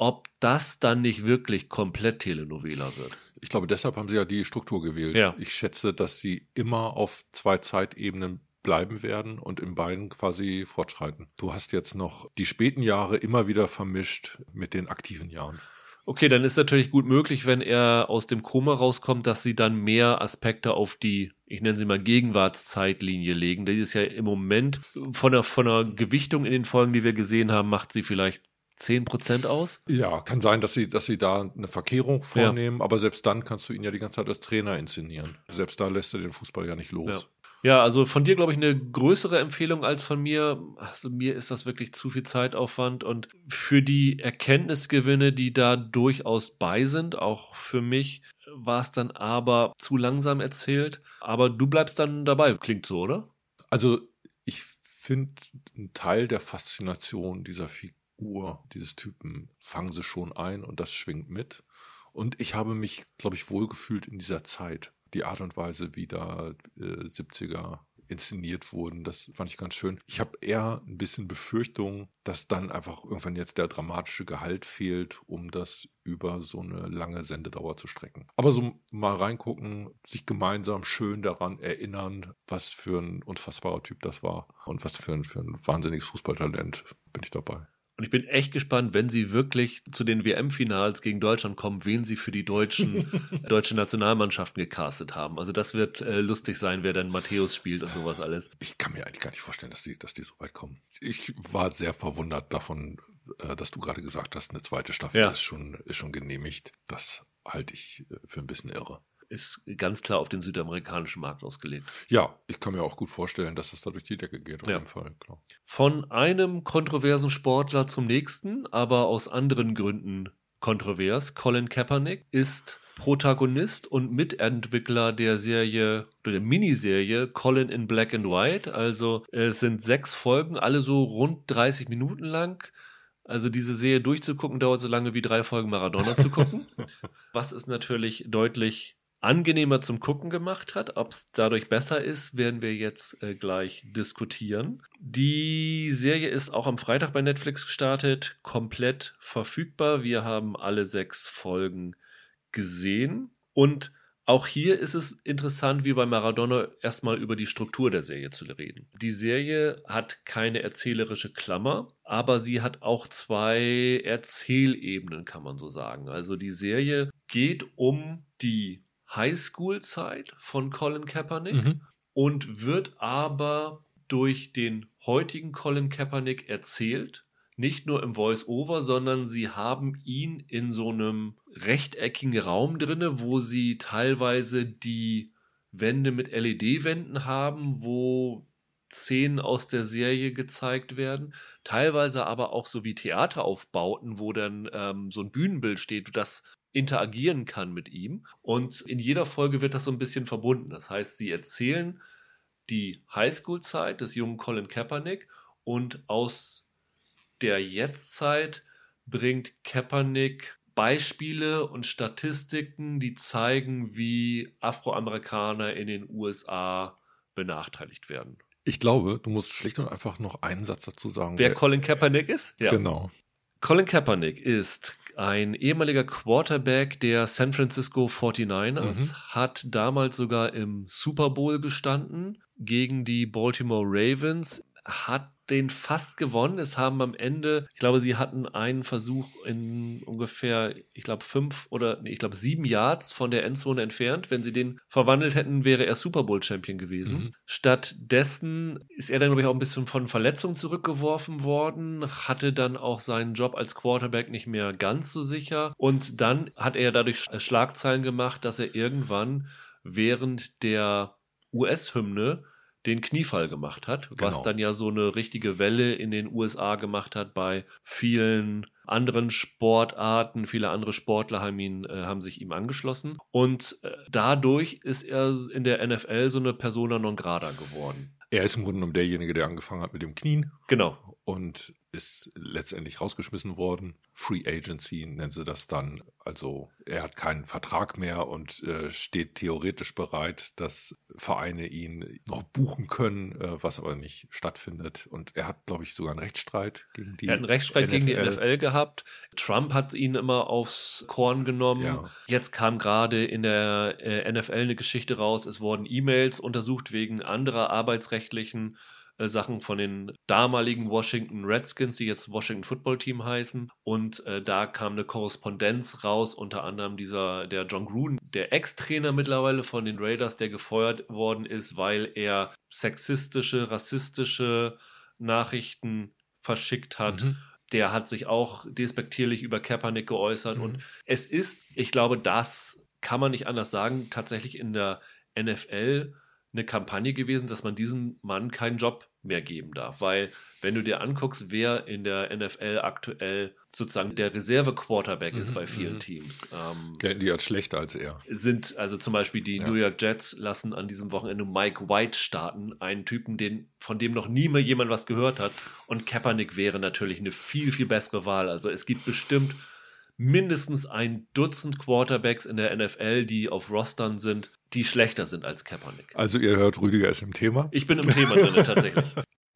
ob das dann nicht wirklich komplett Telenovela wird. Ich glaube, deshalb haben sie ja die Struktur gewählt. Ja. Ich schätze, dass sie immer auf zwei Zeitebenen bleiben werden und in beiden quasi fortschreiten. Du hast jetzt noch die späten Jahre immer wieder vermischt mit den aktiven Jahren. Okay, dann ist natürlich gut möglich, wenn er aus dem Koma rauskommt, dass sie dann mehr Aspekte auf die, ich nenne sie mal Gegenwartszeitlinie legen. Die ist ja im Moment von der, von der Gewichtung in den Folgen, die wir gesehen haben, macht sie vielleicht 10% aus? Ja, kann sein, dass sie, dass sie da eine Verkehrung vornehmen, ja. aber selbst dann kannst du ihn ja die ganze Zeit als Trainer inszenieren. Selbst da lässt er den Fußball ja nicht los. Ja. Ja, also von dir, glaube ich, eine größere Empfehlung als von mir. Also mir ist das wirklich zu viel Zeitaufwand und für die Erkenntnisgewinne, die da durchaus bei sind, auch für mich, war es dann aber zu langsam erzählt. Aber du bleibst dann dabei, klingt so, oder? Also ich finde, ein Teil der Faszination dieser Figur, dieses Typen, fangen sie schon ein und das schwingt mit. Und ich habe mich, glaube ich, wohlgefühlt in dieser Zeit die Art und Weise, wie da äh, 70er inszeniert wurden. Das fand ich ganz schön. Ich habe eher ein bisschen Befürchtung, dass dann einfach irgendwann jetzt der dramatische Gehalt fehlt, um das über so eine lange Sendedauer zu strecken. Aber so mal reingucken, sich gemeinsam schön daran erinnern, was für ein unfassbarer Typ das war und was für ein, für ein wahnsinniges Fußballtalent bin ich dabei. Und ich bin echt gespannt, wenn sie wirklich zu den WM-Finals gegen Deutschland kommen, wen sie für die deutschen deutsche Nationalmannschaften gecastet haben. Also das wird äh, lustig sein, wer dann Matthäus spielt und sowas alles. Ich kann mir eigentlich gar nicht vorstellen, dass die, dass die so weit kommen. Ich war sehr verwundert davon, äh, dass du gerade gesagt hast, eine zweite Staffel ja. ist schon ist schon genehmigt. Das halte ich äh, für ein bisschen irre ist ganz klar auf den südamerikanischen Markt ausgelegt. Ja, ich kann mir auch gut vorstellen, dass das da durch die Decke geht, auf ja. jeden Fall. Klar. Von einem kontroversen Sportler zum nächsten, aber aus anderen Gründen kontrovers. Colin Kaepernick ist Protagonist und Mitentwickler der Serie der Miniserie Colin in Black and White. Also es sind sechs Folgen, alle so rund 30 Minuten lang. Also diese Serie durchzugucken dauert so lange wie drei Folgen Maradona zu gucken. was ist natürlich deutlich angenehmer zum Gucken gemacht hat. Ob es dadurch besser ist, werden wir jetzt äh, gleich diskutieren. Die Serie ist auch am Freitag bei Netflix gestartet, komplett verfügbar. Wir haben alle sechs Folgen gesehen und auch hier ist es interessant, wie bei Maradona, erstmal über die Struktur der Serie zu reden. Die Serie hat keine erzählerische Klammer, aber sie hat auch zwei Erzählebenen, kann man so sagen. Also die Serie geht um die Highschool-Zeit von Colin Kaepernick mhm. und wird aber durch den heutigen Colin Kaepernick erzählt. Nicht nur im Voice-Over, sondern sie haben ihn in so einem rechteckigen Raum drinne, wo sie teilweise die Wände mit LED-Wänden haben, wo Szenen aus der Serie gezeigt werden, teilweise aber auch so wie Theateraufbauten, wo dann ähm, so ein Bühnenbild steht, das interagieren kann mit ihm. Und in jeder Folge wird das so ein bisschen verbunden. Das heißt, sie erzählen die Highschool-Zeit des jungen Colin Kaepernick und aus der Jetztzeit bringt Kaepernick Beispiele und Statistiken, die zeigen, wie Afroamerikaner in den USA benachteiligt werden. Ich glaube, du musst schlicht und einfach noch einen Satz dazu sagen. Wer, wer Colin Kaepernick ist? Ja. Genau. Colin Kaepernick ist ein ehemaliger Quarterback der San Francisco 49ers, mhm. hat damals sogar im Super Bowl gestanden gegen die Baltimore Ravens, hat den fast gewonnen. Es haben am Ende, ich glaube, sie hatten einen Versuch in ungefähr, ich glaube, fünf oder nee, ich glaube, sieben Yards von der Endzone entfernt. Wenn sie den verwandelt hätten, wäre er Super Bowl Champion gewesen. Mhm. Stattdessen ist er dann, glaube ich, auch ein bisschen von Verletzungen zurückgeworfen worden, hatte dann auch seinen Job als Quarterback nicht mehr ganz so sicher. Und dann hat er dadurch Schlagzeilen gemacht, dass er irgendwann während der US-Hymne den Kniefall gemacht hat, genau. was dann ja so eine richtige Welle in den USA gemacht hat bei vielen anderen Sportarten. Viele andere Sportler haben, ihn, äh, haben sich ihm angeschlossen. Und äh, dadurch ist er in der NFL so eine Persona non grata geworden. Er ist im Grunde genommen derjenige, der angefangen hat mit dem Knien. Genau. Und ist letztendlich rausgeschmissen worden. Free Agency nennen sie das dann. Also er hat keinen Vertrag mehr und äh, steht theoretisch bereit, dass Vereine ihn noch buchen können, äh, was aber nicht stattfindet. Und er hat, glaube ich, sogar einen Rechtsstreit gegen die Er hat einen Rechtsstreit NFL. gegen die NFL gehabt. Trump hat ihn immer aufs Korn genommen. Ja. Jetzt kam gerade in der äh, NFL eine Geschichte raus. Es wurden E-Mails untersucht wegen anderer arbeitsrechtlichen äh, Sachen von den damaligen Washington Redskins, die jetzt Washington Football Team heißen. Und äh, da kam eine Korrespondenz raus, unter anderem dieser, der John Gruden, der Ex-Trainer mittlerweile von den Raiders, der gefeuert worden ist, weil er sexistische, rassistische Nachrichten verschickt hat. Mhm. Der hat sich auch despektierlich über Kaepernick geäußert. Mhm. Und es ist, ich glaube, das kann man nicht anders sagen, tatsächlich in der NFL eine Kampagne gewesen, dass man diesem Mann keinen Job mehr geben darf. Weil, wenn du dir anguckst, wer in der NFL aktuell sozusagen der Reserve-Quarterback mhm, ist bei vielen mhm. Teams. Ähm, Gelten die als schlechter als er. Sind, also zum Beispiel die ja. New York Jets lassen an diesem Wochenende Mike White starten, einen Typen, den, von dem noch nie mehr jemand was gehört hat. Und Kaepernick wäre natürlich eine viel, viel bessere Wahl. Also es gibt bestimmt mindestens ein Dutzend Quarterbacks in der NFL, die auf Rostern sind, die schlechter sind als Kaepernick. Also ihr hört, Rüdiger ist im Thema. Ich bin im Thema drin, tatsächlich.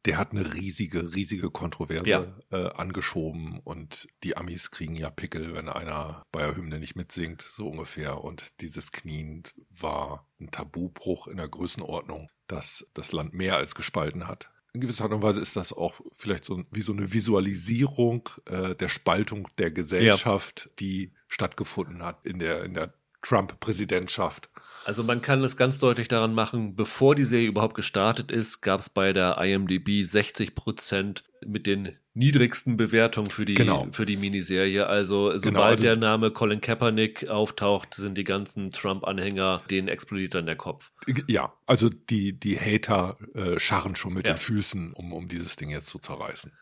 Der hat eine riesige, riesige Kontroverse ja. äh, angeschoben und die Amis kriegen ja Pickel, wenn einer bei der Hymne nicht mitsingt, so ungefähr. Und dieses Knien war ein Tabubruch in der Größenordnung, das das Land mehr als gespalten hat in gewisser Art und Weise ist das auch vielleicht so wie so eine Visualisierung äh, der Spaltung der Gesellschaft, ja. die stattgefunden hat in der in der Trump-Präsidentschaft. Also man kann es ganz deutlich daran machen, bevor die Serie überhaupt gestartet ist, gab es bei der IMDb 60 Prozent mit den niedrigsten Bewertungen für die, genau. für die Miniserie. Also sobald genau, also der Name Colin Kaepernick auftaucht, sind die ganzen Trump-Anhänger, denen explodiert dann der Kopf. Ja, also die, die Hater äh, scharren schon mit ja. den Füßen, um, um dieses Ding jetzt zu zerreißen.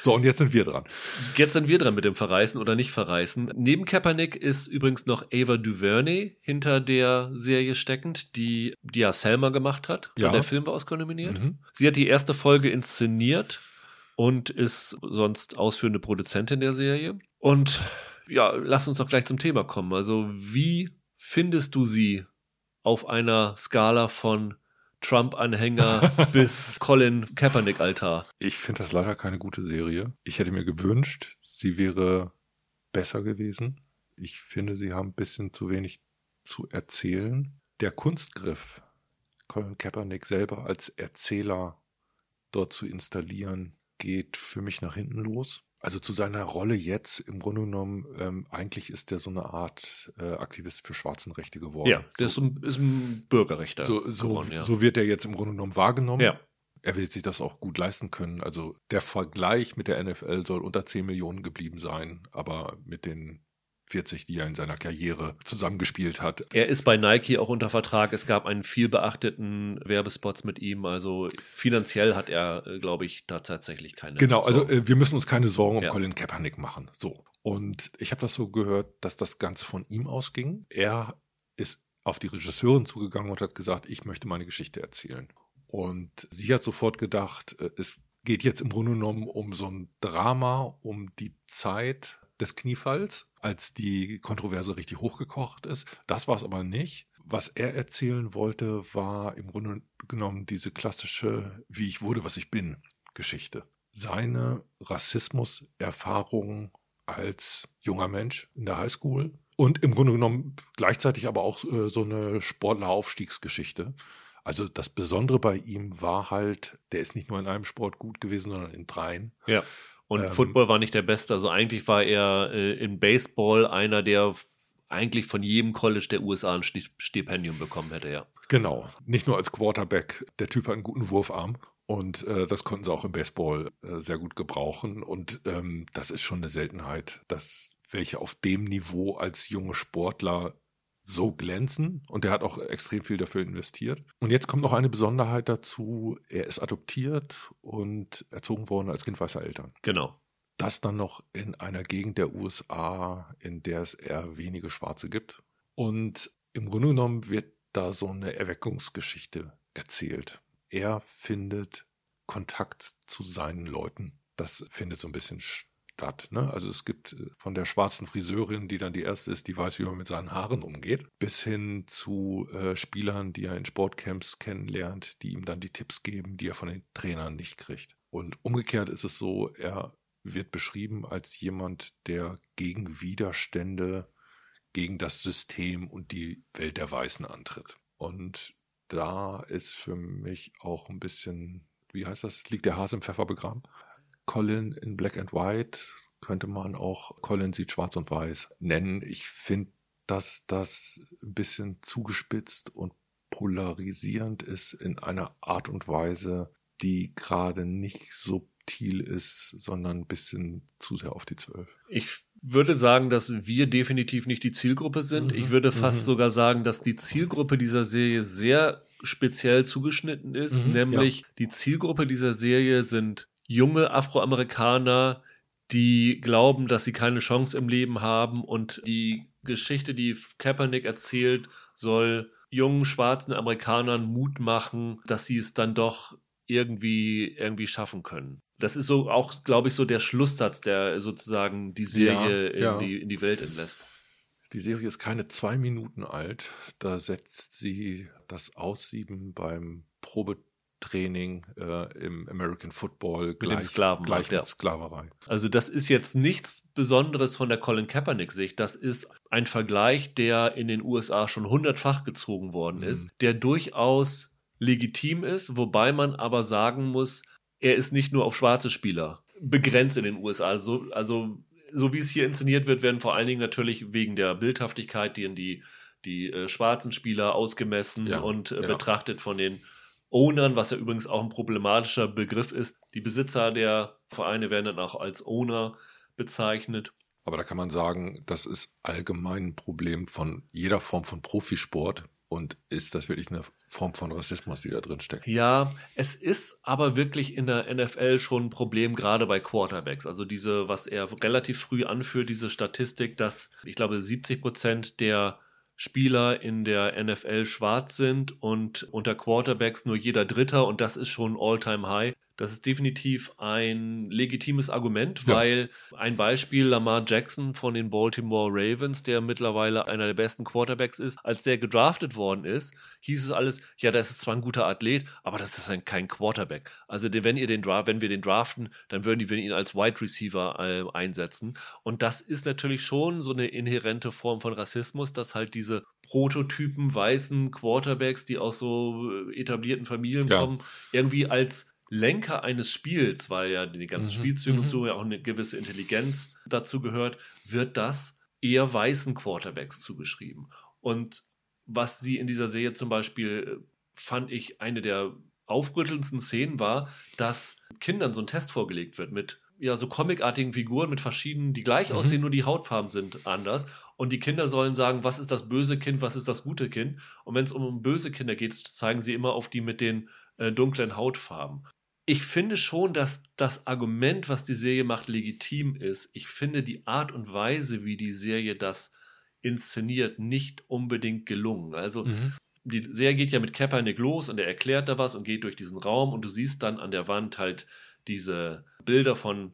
So, und jetzt sind wir dran. Jetzt sind wir dran mit dem Verreißen oder nicht Verreißen. Neben Kaepernick ist übrigens noch Ava DuVernay hinter der Serie steckend, die, die ja Selma gemacht hat. Ja. Und der Film war Oscar nominiert. Mhm. Sie hat die erste Folge inszeniert und ist sonst ausführende Produzentin der Serie. Und ja, lass uns doch gleich zum Thema kommen. Also, wie findest du sie auf einer Skala von Trump-Anhänger bis Colin Kaepernick-Altar. Ich finde das leider keine gute Serie. Ich hätte mir gewünscht, sie wäre besser gewesen. Ich finde, sie haben ein bisschen zu wenig zu erzählen. Der Kunstgriff, Colin Kaepernick selber als Erzähler dort zu installieren, geht für mich nach hinten los. Also zu seiner Rolle jetzt im Grunde genommen, ähm, eigentlich ist der so eine Art äh, Aktivist für Schwarzenrechte geworden. Ja, der so, ist, ein, ist ein Bürgerrechter. So, so, geworden, ja. so wird er jetzt im Grunde genommen wahrgenommen. Ja. Er wird sich das auch gut leisten können. Also der Vergleich mit der NFL soll unter 10 Millionen geblieben sein, aber mit den 40, die er in seiner Karriere zusammengespielt hat. Er ist bei Nike auch unter Vertrag. Es gab einen viel beachteten Werbespots mit ihm. Also finanziell hat er, äh, glaube ich, da tatsächlich keine. Genau, also äh, wir müssen uns keine Sorgen um ja. Colin Kaepernick machen. So. Und ich habe das so gehört, dass das Ganze von ihm ausging. Er ist auf die Regisseurin zugegangen und hat gesagt, ich möchte meine Geschichte erzählen. Und sie hat sofort gedacht, äh, es geht jetzt im Grunde genommen um so ein Drama, um die Zeit des Kniefalls, als die Kontroverse richtig hochgekocht ist. Das war es aber nicht. Was er erzählen wollte, war im Grunde genommen diese klassische Wie ich wurde, was ich bin Geschichte. Seine Rassismus-Erfahrungen als junger Mensch in der Highschool und im Grunde genommen gleichzeitig aber auch äh, so eine Sportleraufstiegsgeschichte. Also das Besondere bei ihm war halt, der ist nicht nur in einem Sport gut gewesen, sondern in dreien. Ja. Und ähm, Football war nicht der Beste. Also eigentlich war er äh, im Baseball einer, der eigentlich von jedem College der USA ein Stipendium bekommen hätte, ja. Genau. Nicht nur als Quarterback. Der Typ hat einen guten Wurfarm. Und äh, das konnten sie auch im Baseball äh, sehr gut gebrauchen. Und ähm, das ist schon eine Seltenheit, dass welche auf dem Niveau als junge Sportler so glänzen. Und er hat auch extrem viel dafür investiert. Und jetzt kommt noch eine Besonderheit dazu. Er ist adoptiert und erzogen worden als Kind weißer Eltern. Genau. Das dann noch in einer Gegend der USA, in der es eher wenige Schwarze gibt. Und im Grunde genommen wird da so eine Erweckungsgeschichte erzählt er findet Kontakt zu seinen Leuten. Das findet so ein bisschen statt. Ne? Also es gibt äh, von der schwarzen Friseurin, die dann die erste ist, die weiß, wie man mit seinen Haaren umgeht, bis hin zu äh, Spielern, die er in Sportcamps kennenlernt, die ihm dann die Tipps geben, die er von den Trainern nicht kriegt. Und umgekehrt ist es so, er wird beschrieben als jemand, der gegen Widerstände, gegen das System und die Welt der Weißen antritt. Und da ist für mich auch ein bisschen, wie heißt das, liegt der Hase im Pfeffer begraben. Colin in Black and White könnte man auch Colin sieht schwarz und weiß nennen. Ich finde, dass das ein bisschen zugespitzt und polarisierend ist in einer Art und Weise, die gerade nicht subtil ist, sondern ein bisschen zu sehr auf die Zwölf. Ich würde sagen, dass wir definitiv nicht die Zielgruppe sind. Mhm. Ich würde fast mhm. sogar sagen, dass die Zielgruppe dieser Serie sehr speziell zugeschnitten ist. Mhm, nämlich ja. die Zielgruppe dieser Serie sind junge Afroamerikaner, die glauben, dass sie keine Chance im Leben haben und die Geschichte, die Kaepernick erzählt, soll jungen schwarzen Amerikanern Mut machen, dass sie es dann doch irgendwie irgendwie schaffen können. Das ist so auch, glaube ich, so der Schlusssatz, der sozusagen die Serie ja, ja. In, die, in die Welt entlässt. Die Serie ist keine zwei Minuten alt. Da setzt sie das Aussieben beim Probetraining äh, im American Football gleich, Sklaven gleich mit ja. Sklaverei. Also das ist jetzt nichts Besonderes von der Colin Kaepernick-Sicht. Das ist ein Vergleich, der in den USA schon hundertfach gezogen worden ist, mhm. der durchaus legitim ist, wobei man aber sagen muss, er ist nicht nur auf schwarze Spieler begrenzt in den USA. Also, also so wie es hier inszeniert wird, werden vor allen Dingen natürlich wegen der Bildhaftigkeit die, die, die äh, schwarzen Spieler ausgemessen ja, und äh, ja. betrachtet von den Ownern, was ja übrigens auch ein problematischer Begriff ist. Die Besitzer der Vereine werden dann auch als Owner bezeichnet. Aber da kann man sagen, das ist allgemein ein Problem von jeder Form von Profisport. Und ist das wirklich eine Form von Rassismus, die da drin steckt? Ja, es ist aber wirklich in der NFL schon ein Problem, gerade bei Quarterbacks. Also diese, was er relativ früh anführt, diese Statistik, dass ich glaube 70 Prozent der Spieler in der NFL schwarz sind und unter Quarterbacks nur jeder Dritter und das ist schon All-Time-High. Das ist definitiv ein legitimes Argument, ja. weil ein Beispiel Lamar Jackson von den Baltimore Ravens, der mittlerweile einer der besten Quarterbacks ist, als der gedraftet worden ist, hieß es alles, ja, das ist zwar ein guter Athlet, aber das ist ein, kein Quarterback. Also wenn ihr den wenn wir den draften, dann würden die ihn als Wide Receiver äh, einsetzen. Und das ist natürlich schon so eine inhärente Form von Rassismus, dass halt diese Prototypen weißen Quarterbacks, die aus so äh, etablierten Familien ja. kommen, irgendwie als Lenker eines Spiels, weil ja die ganzen mhm. Spielzüge mhm. und so ja auch eine gewisse Intelligenz dazu gehört, wird das eher weißen Quarterbacks zugeschrieben. Und was sie in dieser Serie zum Beispiel äh, fand ich eine der aufrüttelndsten Szenen war, dass Kindern so ein Test vorgelegt wird mit ja so comicartigen Figuren mit verschiedenen, die gleich mhm. aussehen, nur die Hautfarben sind anders. Und die Kinder sollen sagen, was ist das böse Kind, was ist das gute Kind. Und wenn es um böse Kinder geht, zeigen sie immer auf die mit den äh, dunklen Hautfarben ich finde schon, dass das Argument, was die Serie macht, legitim ist. Ich finde die Art und Weise, wie die Serie das inszeniert, nicht unbedingt gelungen. Also mhm. die Serie geht ja mit Kaepernick los und er erklärt da was und geht durch diesen Raum und du siehst dann an der Wand halt diese Bilder von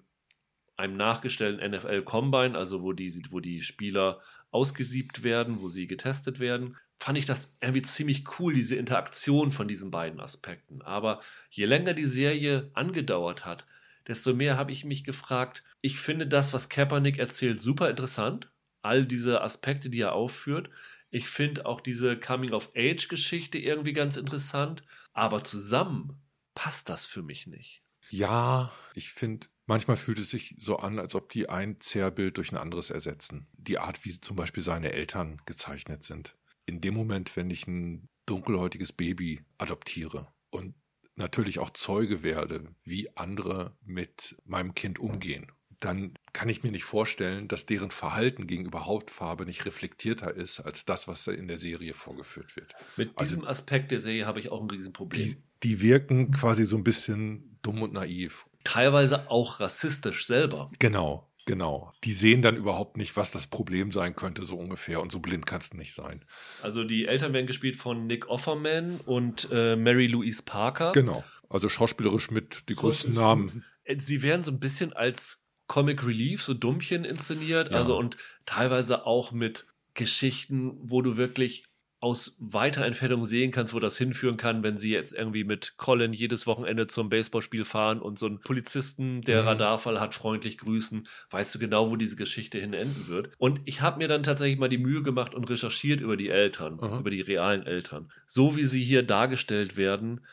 einem nachgestellten NFL Combine, also wo die, wo die Spieler ausgesiebt werden, wo sie getestet werden, fand ich das irgendwie ziemlich cool, diese Interaktion von diesen beiden Aspekten. Aber je länger die Serie angedauert hat, desto mehr habe ich mich gefragt, ich finde das, was Kaepernick erzählt, super interessant. All diese Aspekte, die er aufführt. Ich finde auch diese Coming-of-Age-Geschichte irgendwie ganz interessant. Aber zusammen passt das für mich nicht. Ja, ich finde, manchmal fühlt es sich so an, als ob die ein Zerrbild durch ein anderes ersetzen. Die Art, wie zum Beispiel seine Eltern gezeichnet sind. In dem Moment, wenn ich ein dunkelhäutiges Baby adoptiere und natürlich auch Zeuge werde, wie andere mit meinem Kind umgehen, dann kann ich mir nicht vorstellen, dass deren Verhalten gegenüber Hautfarbe nicht reflektierter ist als das, was in der Serie vorgeführt wird. Mit also diesem Aspekt der Serie habe ich auch ein Riesenproblem. Die, die wirken quasi so ein bisschen dumm und naiv. Teilweise auch rassistisch selber. Genau, genau. Die sehen dann überhaupt nicht, was das Problem sein könnte, so ungefähr. Und so blind kannst du nicht sein. Also die Eltern werden gespielt von Nick Offerman und äh, Mary Louise Parker. Genau. Also schauspielerisch mit die größten Namen. Sie werden so ein bisschen als Comic Relief, so Dummchen inszeniert. Ja. Also und teilweise auch mit Geschichten, wo du wirklich aus weiter Entfernung sehen kannst, wo das hinführen kann, wenn sie jetzt irgendwie mit Colin jedes Wochenende zum Baseballspiel fahren und so einen Polizisten, der mhm. Radarfall hat, freundlich grüßen, weißt du genau, wo diese Geschichte hin enden wird. Und ich habe mir dann tatsächlich mal die Mühe gemacht und recherchiert über die Eltern, mhm. über die realen Eltern. So wie sie hier dargestellt werden,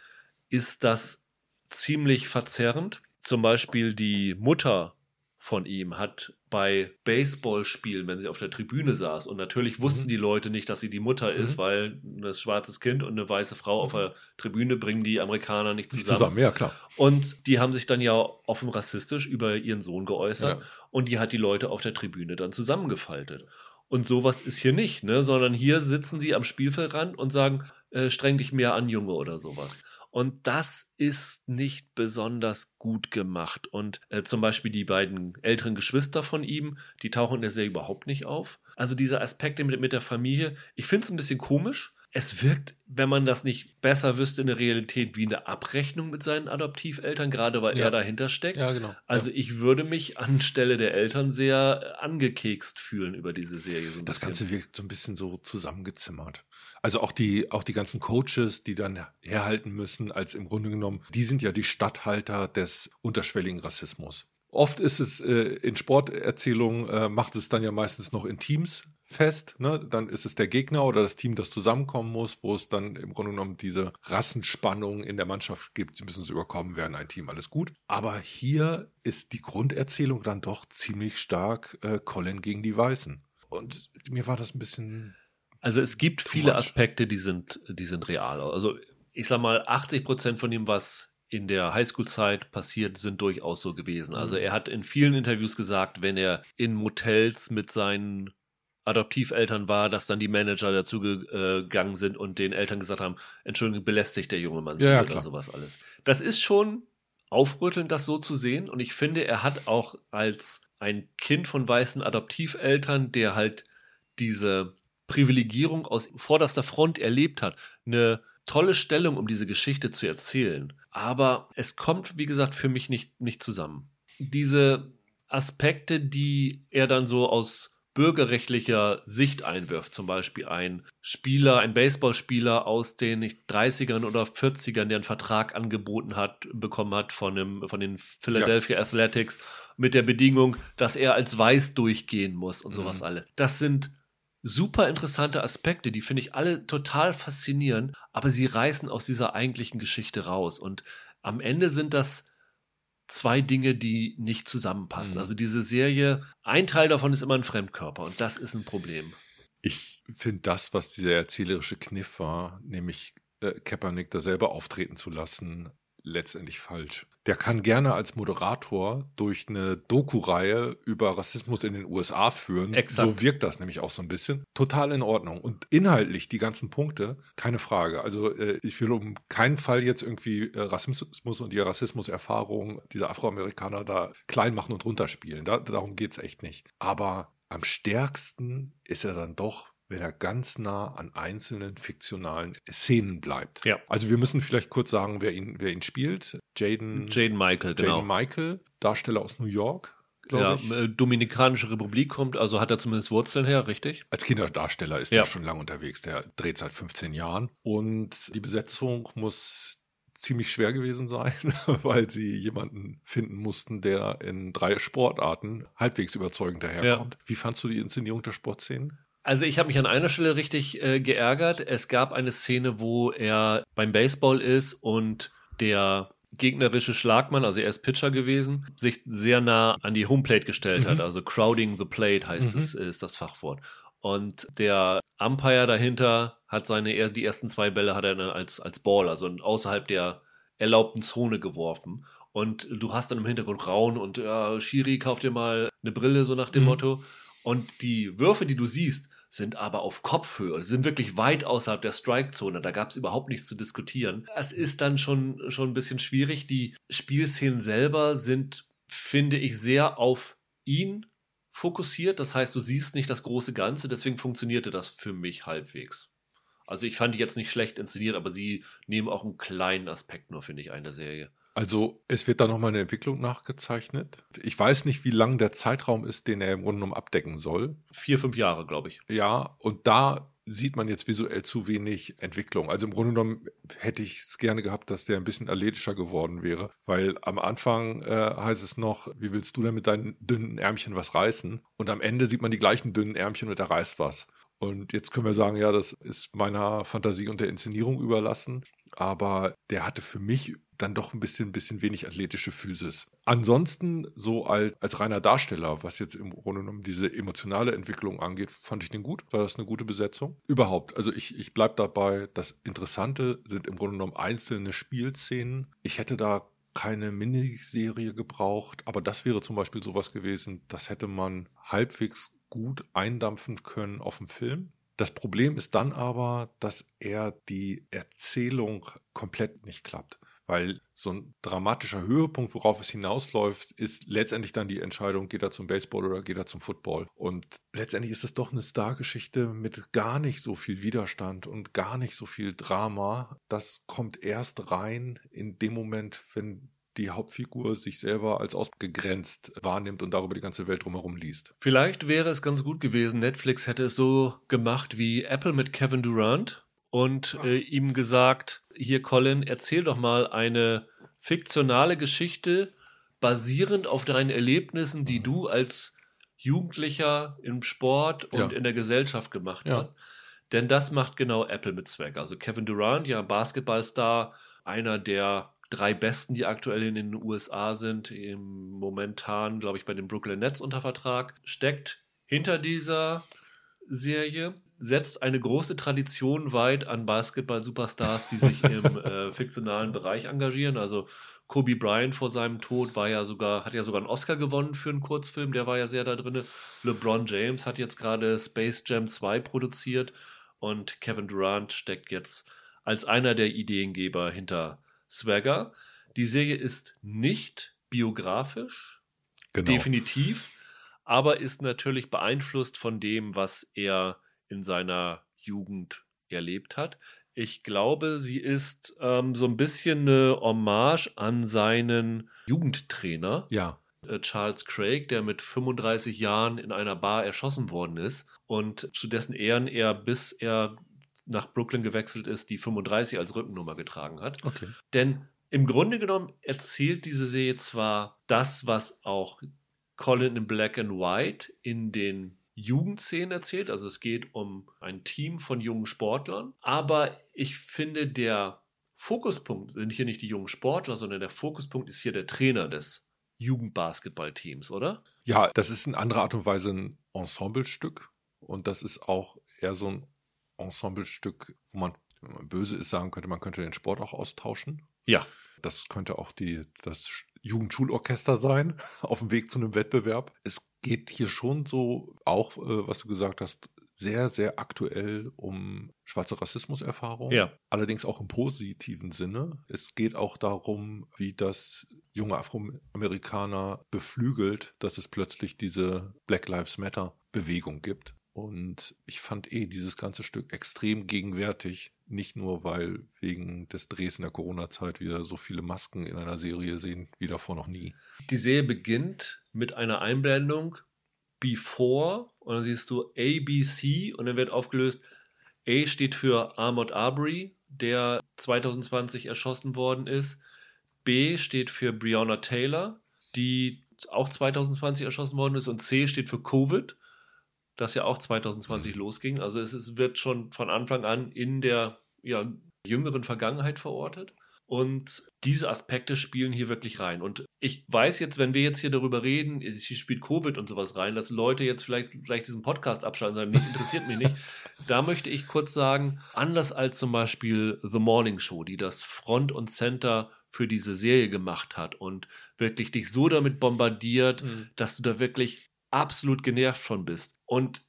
ist das ziemlich verzerrend. Zum Beispiel die Mutter von ihm hat bei Baseballspielen, wenn sie auf der Tribüne saß, und natürlich wussten mhm. die Leute nicht, dass sie die Mutter ist, mhm. weil ein schwarzes Kind und eine weiße Frau auf mhm. der Tribüne bringen die Amerikaner nicht zusammen. Nicht zusammen, ja klar. Und die haben sich dann ja offen rassistisch über ihren Sohn geäußert ja. und die hat die Leute auf der Tribüne dann zusammengefaltet. Und sowas ist hier nicht, ne? sondern hier sitzen sie am Spielfeldrand und sagen, äh, streng dich mehr an, Junge oder sowas. Und das ist nicht besonders gut gemacht. Und äh, zum Beispiel die beiden älteren Geschwister von ihm, die tauchen in der Serie überhaupt nicht auf. Also diese Aspekte mit, mit der Familie, ich finde es ein bisschen komisch. Es wirkt, wenn man das nicht besser wüsste in der Realität, wie eine Abrechnung mit seinen Adoptiveltern, gerade weil ja. er dahinter steckt. Ja, genau. Also ja. ich würde mich anstelle der Eltern sehr angekekst fühlen über diese Serie. So das bisschen. Ganze wirkt so ein bisschen so zusammengezimmert. Also auch die, auch die ganzen Coaches, die dann herhalten müssen, als im Grunde genommen, die sind ja die Statthalter des unterschwelligen Rassismus. Oft ist es äh, in Sporterzählungen, äh, macht es dann ja meistens noch in Teams fest. Ne? Dann ist es der Gegner oder das Team, das zusammenkommen muss, wo es dann im Grunde genommen diese Rassenspannung in der Mannschaft gibt. Sie müssen es überkommen werden, ein Team, alles gut. Aber hier ist die Grunderzählung dann doch ziemlich stark äh, Colin gegen die Weißen. Und mir war das ein bisschen also es gibt viele Aspekte, die sind, die sind real. Also ich sag mal, 80 Prozent von dem, was in der Highschool-Zeit passiert, sind durchaus so gewesen. Also mhm. er hat in vielen Interviews gesagt, wenn er in Motels mit seinen Adoptiveltern war, dass dann die Manager dazu gegangen sind und den Eltern gesagt haben, Entschuldigung, belästigt der junge Mann ja, oder sowas alles. Das ist schon aufrüttelnd, das so zu sehen. Und ich finde, er hat auch als ein Kind von weißen Adoptiveltern, der halt diese Privilegierung aus vorderster Front erlebt hat, eine tolle Stellung, um diese Geschichte zu erzählen. Aber es kommt, wie gesagt, für mich nicht, nicht zusammen. Diese Aspekte, die er dann so aus bürgerrechtlicher Sicht einwirft, zum Beispiel ein Spieler, ein Baseballspieler aus den 30ern oder 40ern, der einen Vertrag angeboten hat, bekommen hat von, dem, von den Philadelphia ja. Athletics mit der Bedingung, dass er als Weiß durchgehen muss und mhm. sowas alles. Das sind super interessante Aspekte, die finde ich alle total faszinierend, aber sie reißen aus dieser eigentlichen Geschichte raus. Und am Ende sind das zwei Dinge, die nicht zusammenpassen. Mhm. Also diese Serie, ein Teil davon ist immer ein Fremdkörper und das ist ein Problem. Ich finde das, was dieser erzählerische Kniff war, nämlich äh, Kaepernick da selber auftreten zu lassen, letztendlich falsch. Der kann gerne als Moderator durch eine Doku-Reihe über Rassismus in den USA führen. Exakt. So wirkt das nämlich auch so ein bisschen. Total in Ordnung. Und inhaltlich die ganzen Punkte, keine Frage. Also äh, ich will um keinen Fall jetzt irgendwie äh, Rassismus und die Rassismuserfahrung dieser Afroamerikaner da klein machen und runterspielen. Da, darum geht's echt nicht. Aber am stärksten ist er dann doch wenn er ganz nah an einzelnen fiktionalen Szenen bleibt. Ja. Also wir müssen vielleicht kurz sagen, wer ihn, wer ihn spielt. Jaden, Jaden Michael, genau. Jaden Michael, Darsteller aus New York. Ja, ich. Äh, Dominikanische Republik kommt, also hat er zumindest Wurzeln her, richtig? Als Kinderdarsteller ist ja. er schon lange unterwegs. Der dreht seit 15 Jahren. Und die Besetzung muss ziemlich schwer gewesen sein, weil sie jemanden finden mussten, der in drei Sportarten halbwegs überzeugend daherkommt. Ja. Wie fandst du die Inszenierung der Sportszenen? Also ich habe mich an einer Stelle richtig äh, geärgert. Es gab eine Szene, wo er beim Baseball ist und der gegnerische Schlagmann, also er ist Pitcher gewesen, sich sehr nah an die Homeplate gestellt mhm. hat. Also crowding the plate heißt mhm. es, ist das Fachwort. Und der Umpire dahinter hat seine, die ersten zwei Bälle hat er dann als, als Ball, also außerhalb der erlaubten Zone geworfen. Und du hast dann im Hintergrund Raun und ja, Shiri, kauf dir mal eine Brille, so nach dem mhm. Motto. Und die Würfe, die du siehst, sind aber auf Kopfhöhe, sind wirklich weit außerhalb der Strikezone. Da gab es überhaupt nichts zu diskutieren. Es ist dann schon, schon ein bisschen schwierig. Die Spielszenen selber sind, finde ich, sehr auf ihn fokussiert. Das heißt, du siehst nicht das große Ganze. Deswegen funktionierte das für mich halbwegs. Also ich fand die jetzt nicht schlecht inszeniert, aber sie nehmen auch einen kleinen Aspekt nur, finde ich, ein der Serie. Also es wird da nochmal eine Entwicklung nachgezeichnet. Ich weiß nicht, wie lang der Zeitraum ist, den er im Grunde genommen abdecken soll. Vier, fünf Jahre, glaube ich. Ja, und da sieht man jetzt visuell zu wenig Entwicklung. Also im Grunde genommen hätte ich es gerne gehabt, dass der ein bisschen athletischer geworden wäre, weil am Anfang äh, heißt es noch, wie willst du denn mit deinen dünnen Ärmchen was reißen? Und am Ende sieht man die gleichen dünnen Ärmchen und er reißt was. Und jetzt können wir sagen, ja, das ist meiner Fantasie und der Inszenierung überlassen. Aber der hatte für mich dann doch ein bisschen, bisschen wenig athletische Physis. Ansonsten, so als, als reiner Darsteller, was jetzt im Grunde genommen diese emotionale Entwicklung angeht, fand ich den gut. War das eine gute Besetzung? Überhaupt. Also ich, ich bleib dabei. Das Interessante sind im Grunde genommen einzelne Spielszenen. Ich hätte da keine Miniserie gebraucht, aber das wäre zum Beispiel sowas gewesen, das hätte man halbwegs gut eindampfen können auf dem Film. Das Problem ist dann aber, dass er die Erzählung komplett nicht klappt weil so ein dramatischer Höhepunkt, worauf es hinausläuft, ist letztendlich dann die Entscheidung, geht er zum Baseball oder geht er zum Football. Und letztendlich ist es doch eine Stargeschichte mit gar nicht so viel Widerstand und gar nicht so viel Drama. Das kommt erst rein in dem Moment, wenn die Hauptfigur sich selber als ausgegrenzt wahrnimmt und darüber die ganze Welt drumherum liest. Vielleicht wäre es ganz gut gewesen, Netflix hätte es so gemacht wie Apple mit Kevin Durant und äh, ihm gesagt, hier Colin, erzähl doch mal eine fiktionale Geschichte basierend auf deinen Erlebnissen, die du als Jugendlicher im Sport und ja. in der Gesellschaft gemacht ja. hast. Denn das macht genau Apple mit Zweck. Also Kevin Durant, ja, Basketballstar, einer der drei Besten, die aktuell in den USA sind, im momentan, glaube ich, bei den Brooklyn Nets unter Vertrag, steckt hinter dieser Serie setzt eine große Tradition weit an Basketball-Superstars, die sich im äh, fiktionalen Bereich engagieren. Also Kobe Bryant vor seinem Tod war ja sogar, hat ja sogar einen Oscar gewonnen für einen Kurzfilm, der war ja sehr da drin. LeBron James hat jetzt gerade Space Jam 2 produziert und Kevin Durant steckt jetzt als einer der Ideengeber hinter Swagger. Die Serie ist nicht biografisch, genau. definitiv, aber ist natürlich beeinflusst von dem, was er in seiner Jugend erlebt hat. Ich glaube, sie ist ähm, so ein bisschen eine Hommage an seinen Jugendtrainer. Ja. Äh, Charles Craig, der mit 35 Jahren in einer Bar erschossen worden ist und zu dessen Ehren er, bis er nach Brooklyn gewechselt ist, die 35 als Rückennummer getragen hat. Okay. Denn im Grunde genommen erzählt diese Serie zwar das, was auch Colin in Black and White in den Jugendszenen erzählt. Also es geht um ein Team von jungen Sportlern. Aber ich finde, der Fokuspunkt sind hier nicht die jungen Sportler, sondern der Fokuspunkt ist hier der Trainer des Jugendbasketballteams, oder? Ja, das ist in anderer Art und Weise ein Ensemblestück. Und das ist auch eher so ein Ensemblestück, wo man, wenn man böse ist, sagen könnte, man könnte den Sport auch austauschen. Ja. Das könnte auch die, das Jugendschulorchester sein, auf dem Weg zu einem Wettbewerb. Es geht hier schon so auch, äh, was du gesagt hast, sehr, sehr aktuell um schwarze Rassismuserfahrung. Ja. Allerdings auch im positiven Sinne. Es geht auch darum, wie das junge Afroamerikaner beflügelt, dass es plötzlich diese Black Lives Matter Bewegung gibt. Und ich fand eh dieses ganze Stück extrem gegenwärtig. Nicht nur, weil wegen des Drehs in der Corona-Zeit wir so viele Masken in einer Serie sehen wie davor noch nie. Die Serie beginnt mit einer Einblendung Before und dann siehst du ABC und dann wird aufgelöst. A steht für Armand Arbery, der 2020 erschossen worden ist. B steht für Breonna Taylor, die auch 2020 erschossen worden ist. Und C steht für Covid das ja auch 2020 mhm. losging. Also es ist, wird schon von Anfang an in der ja, jüngeren Vergangenheit verortet. Und diese Aspekte spielen hier wirklich rein. Und ich weiß jetzt, wenn wir jetzt hier darüber reden, hier spielt Covid und sowas rein, dass Leute jetzt vielleicht gleich diesen Podcast abschalten und sagen, nee, interessiert mich nicht. Da möchte ich kurz sagen, anders als zum Beispiel The Morning Show, die das Front und Center für diese Serie gemacht hat und wirklich dich so damit bombardiert, mhm. dass du da wirklich absolut genervt von bist und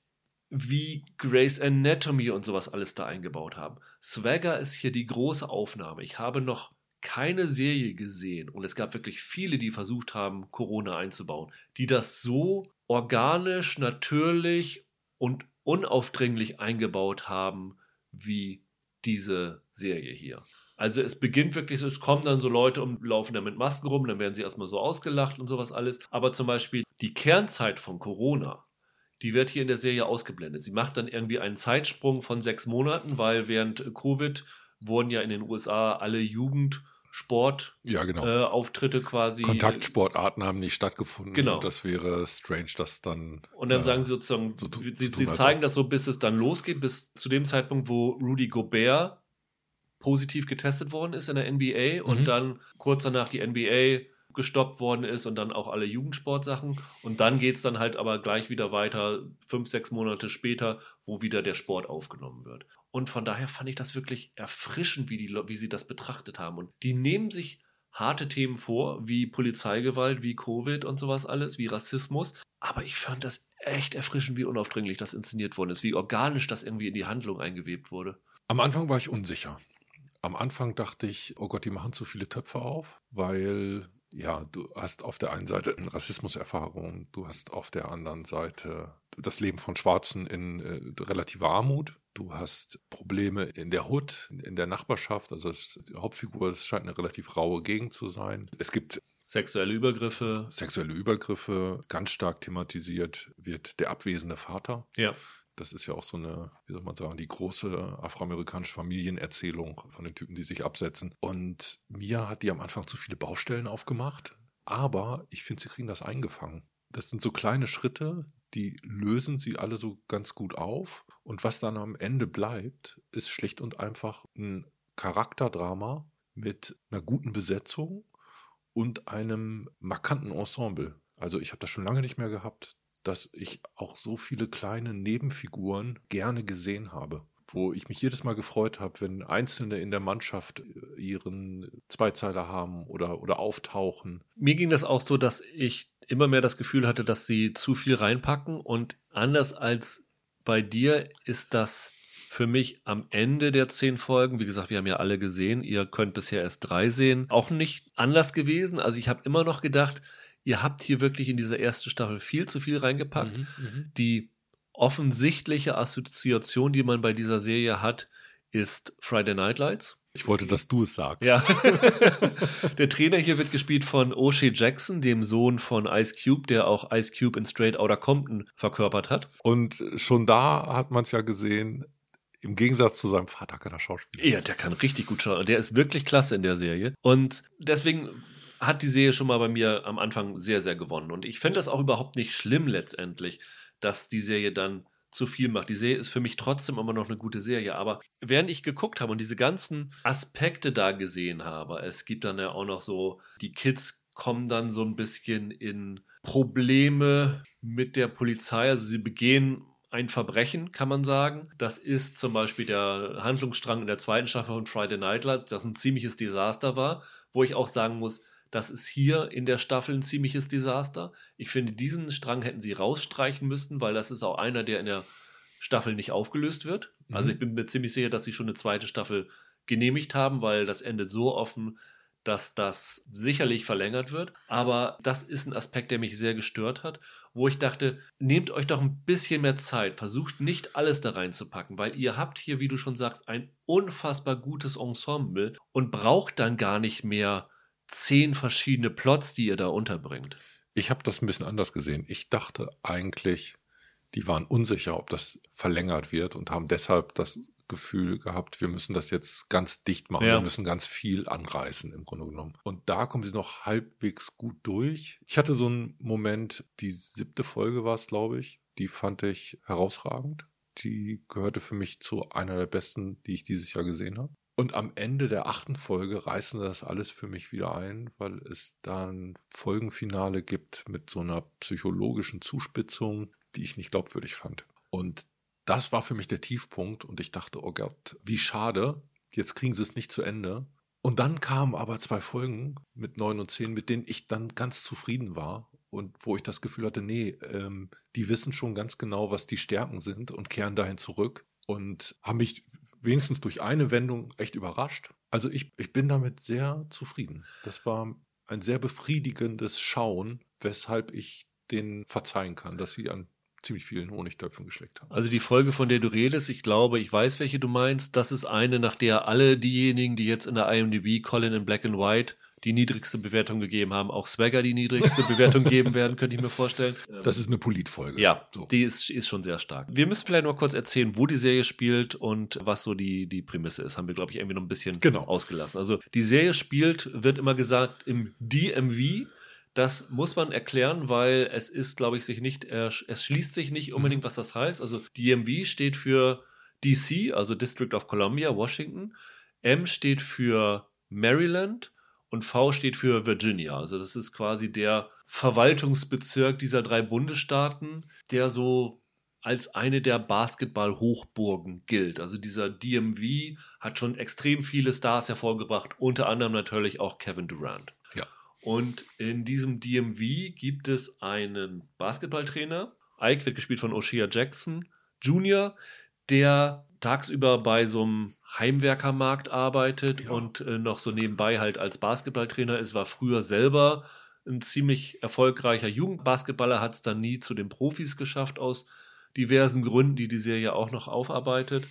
wie Grey's Anatomy und sowas alles da eingebaut haben. Swagger ist hier die große Aufnahme. Ich habe noch keine Serie gesehen und es gab wirklich viele, die versucht haben, Corona einzubauen, die das so organisch, natürlich und unaufdringlich eingebaut haben wie diese Serie hier. Also es beginnt wirklich so, es kommen dann so Leute und laufen da mit Masken rum, dann werden sie erstmal so ausgelacht und sowas alles. Aber zum Beispiel die Kernzeit von Corona, die wird hier in der Serie ausgeblendet. Sie macht dann irgendwie einen Zeitsprung von sechs Monaten, weil während Covid wurden ja in den USA alle Jugendsport ja, genau. äh, Auftritte quasi. Kontaktsportarten haben nicht stattgefunden. Genau. Und das wäre strange, dass dann. Und dann äh, sagen sie sozusagen, so sie, sie, sie zeigen das so, bis es dann losgeht, bis zu dem Zeitpunkt, wo Rudy Gobert positiv getestet worden ist in der NBA mhm. und dann kurz danach die NBA gestoppt worden ist und dann auch alle Jugendsportsachen. Und dann geht es dann halt aber gleich wieder weiter, fünf, sechs Monate später, wo wieder der Sport aufgenommen wird. Und von daher fand ich das wirklich erfrischend, wie, die, wie sie das betrachtet haben. Und die nehmen sich harte Themen vor, wie Polizeigewalt, wie Covid und sowas alles, wie Rassismus. Aber ich fand das echt erfrischend, wie unaufdringlich das inszeniert worden ist, wie organisch das irgendwie in die Handlung eingewebt wurde. Am Anfang war ich unsicher. Am Anfang dachte ich, oh Gott, die machen zu viele Töpfe auf, weil ja, du hast auf der einen Seite Rassismuserfahrung, du hast auf der anderen Seite das Leben von Schwarzen in äh, relativer Armut. Du hast Probleme in der Hood, in der Nachbarschaft. Also die Hauptfigur, das scheint eine relativ raue Gegend zu sein. Es gibt sexuelle Übergriffe. Sexuelle Übergriffe, ganz stark thematisiert wird der abwesende Vater. Ja. Das ist ja auch so eine, wie soll man sagen, die große afroamerikanische Familienerzählung von den Typen, die sich absetzen. Und Mia hat die am Anfang zu viele Baustellen aufgemacht, aber ich finde, sie kriegen das eingefangen. Das sind so kleine Schritte, die lösen sie alle so ganz gut auf. Und was dann am Ende bleibt, ist schlicht und einfach ein Charakterdrama mit einer guten Besetzung und einem markanten Ensemble. Also ich habe das schon lange nicht mehr gehabt, dass ich auch so viele kleine Nebenfiguren gerne gesehen habe wo ich mich jedes Mal gefreut habe, wenn Einzelne in der Mannschaft äh, ihren Zweizeiler haben oder, oder auftauchen. Mir ging das auch so, dass ich immer mehr das Gefühl hatte, dass sie zu viel reinpacken und anders als bei dir ist das für mich am Ende der zehn Folgen, wie gesagt, wir haben ja alle gesehen, ihr könnt bisher erst drei sehen, auch nicht anders gewesen. Also ich habe immer noch gedacht, ihr habt hier wirklich in dieser ersten Staffel viel zu viel reingepackt. Mhm, mhm, die offensichtliche Assoziation, die man bei dieser Serie hat, ist Friday Night Lights. Ich wollte, dass du es sagst. Ja. der Trainer hier wird gespielt von O'Shea Jackson, dem Sohn von Ice Cube, der auch Ice Cube in Straight Outta Compton verkörpert hat. Und schon da hat man es ja gesehen, im Gegensatz zu seinem Vater kann er Schauspieler. Ja, der kann richtig gut schauen. Der ist wirklich klasse in der Serie. Und deswegen hat die Serie schon mal bei mir am Anfang sehr, sehr gewonnen. Und ich finde das auch überhaupt nicht schlimm letztendlich, dass die Serie dann zu viel macht. Die Serie ist für mich trotzdem immer noch eine gute Serie. Aber während ich geguckt habe und diese ganzen Aspekte da gesehen habe, es gibt dann ja auch noch so, die Kids kommen dann so ein bisschen in Probleme mit der Polizei. Also sie begehen ein Verbrechen, kann man sagen. Das ist zum Beispiel der Handlungsstrang in der zweiten Staffel von Friday Night Lights, das ein ziemliches Desaster war, wo ich auch sagen muss, das ist hier in der Staffel ein ziemliches Desaster. Ich finde, diesen Strang hätten sie rausstreichen müssen, weil das ist auch einer, der in der Staffel nicht aufgelöst wird. Mhm. Also ich bin mir ziemlich sicher, dass sie schon eine zweite Staffel genehmigt haben, weil das endet so offen, dass das sicherlich verlängert wird. Aber das ist ein Aspekt, der mich sehr gestört hat, wo ich dachte, nehmt euch doch ein bisschen mehr Zeit, versucht nicht alles da reinzupacken, weil ihr habt hier, wie du schon sagst, ein unfassbar gutes Ensemble und braucht dann gar nicht mehr zehn verschiedene Plots, die ihr da unterbringt. Ich habe das ein bisschen anders gesehen. Ich dachte eigentlich, die waren unsicher, ob das verlängert wird und haben deshalb das Gefühl gehabt, wir müssen das jetzt ganz dicht machen, ja. wir müssen ganz viel anreißen im Grunde genommen. Und da kommen sie noch halbwegs gut durch. Ich hatte so einen Moment, die siebte Folge war es, glaube ich, die fand ich herausragend. Die gehörte für mich zu einer der besten, die ich dieses Jahr gesehen habe. Und am Ende der achten Folge reißen das alles für mich wieder ein, weil es dann Folgenfinale gibt mit so einer psychologischen Zuspitzung, die ich nicht glaubwürdig fand. Und das war für mich der Tiefpunkt und ich dachte, oh Gott, wie schade, jetzt kriegen sie es nicht zu Ende. Und dann kamen aber zwei Folgen mit neun und zehn, mit denen ich dann ganz zufrieden war und wo ich das Gefühl hatte, nee, ähm, die wissen schon ganz genau, was die Stärken sind und kehren dahin zurück und haben mich wenigstens durch eine Wendung echt überrascht. Also ich, ich bin damit sehr zufrieden. Das war ein sehr befriedigendes Schauen, weshalb ich den verzeihen kann, dass sie an ziemlich vielen Honigtöpfen geschleckt haben. Also die Folge, von der du redest, ich glaube, ich weiß, welche du meinst. Das ist eine, nach der alle diejenigen, die jetzt in der IMDb Colin in Black and White die niedrigste Bewertung gegeben haben, auch Swagger die niedrigste Bewertung geben werden, könnte ich mir vorstellen. Das ist eine Politfolge. Ja, so. die ist, ist schon sehr stark. Wir müssen vielleicht noch kurz erzählen, wo die Serie spielt und was so die, die Prämisse ist. Haben wir, glaube ich, irgendwie noch ein bisschen genau. ausgelassen. Also die Serie spielt, wird immer gesagt, im DMV. Das muss man erklären, weil es ist, glaube ich, sich nicht, es schließt sich nicht mhm. unbedingt, was das heißt. Also DMV steht für DC, also District of Columbia, Washington. M steht für Maryland und V steht für Virginia. Also das ist quasi der Verwaltungsbezirk dieser drei Bundesstaaten, der so als eine der Basketball-Hochburgen gilt. Also dieser DMV hat schon extrem viele Stars hervorgebracht, unter anderem natürlich auch Kevin Durant. Und in diesem DMV gibt es einen Basketballtrainer. Ike wird gespielt von O'Shea Jackson Jr., der tagsüber bei so einem Heimwerkermarkt arbeitet ja. und äh, noch so nebenbei halt als Basketballtrainer ist, war früher selber ein ziemlich erfolgreicher Jugendbasketballer, hat es dann nie zu den Profis geschafft aus diversen Gründen, die die Serie auch noch aufarbeitet.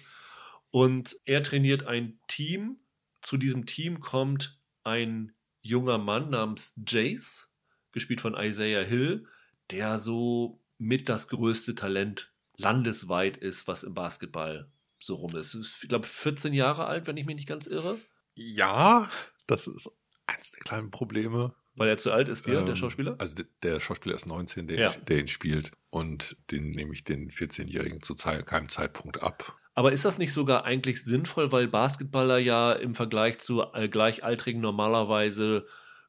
Und er trainiert ein Team. Zu diesem Team kommt ein junger Mann namens Jace, gespielt von Isaiah Hill, der so mit das größte Talent landesweit ist, was im Basketball so rum ist. Ich glaube, 14 Jahre alt, wenn ich mich nicht ganz irre. Ja, das ist eines der kleinen Probleme. Weil er zu alt ist, der, ähm, der Schauspieler? Also der, der Schauspieler ist 19, der, ja. der ihn spielt. Und den nehme ich den 14-Jährigen zu keinem Zeitpunkt ab. Aber ist das nicht sogar eigentlich sinnvoll, weil Basketballer ja im Vergleich zu äh, Gleichaltrigen normalerweise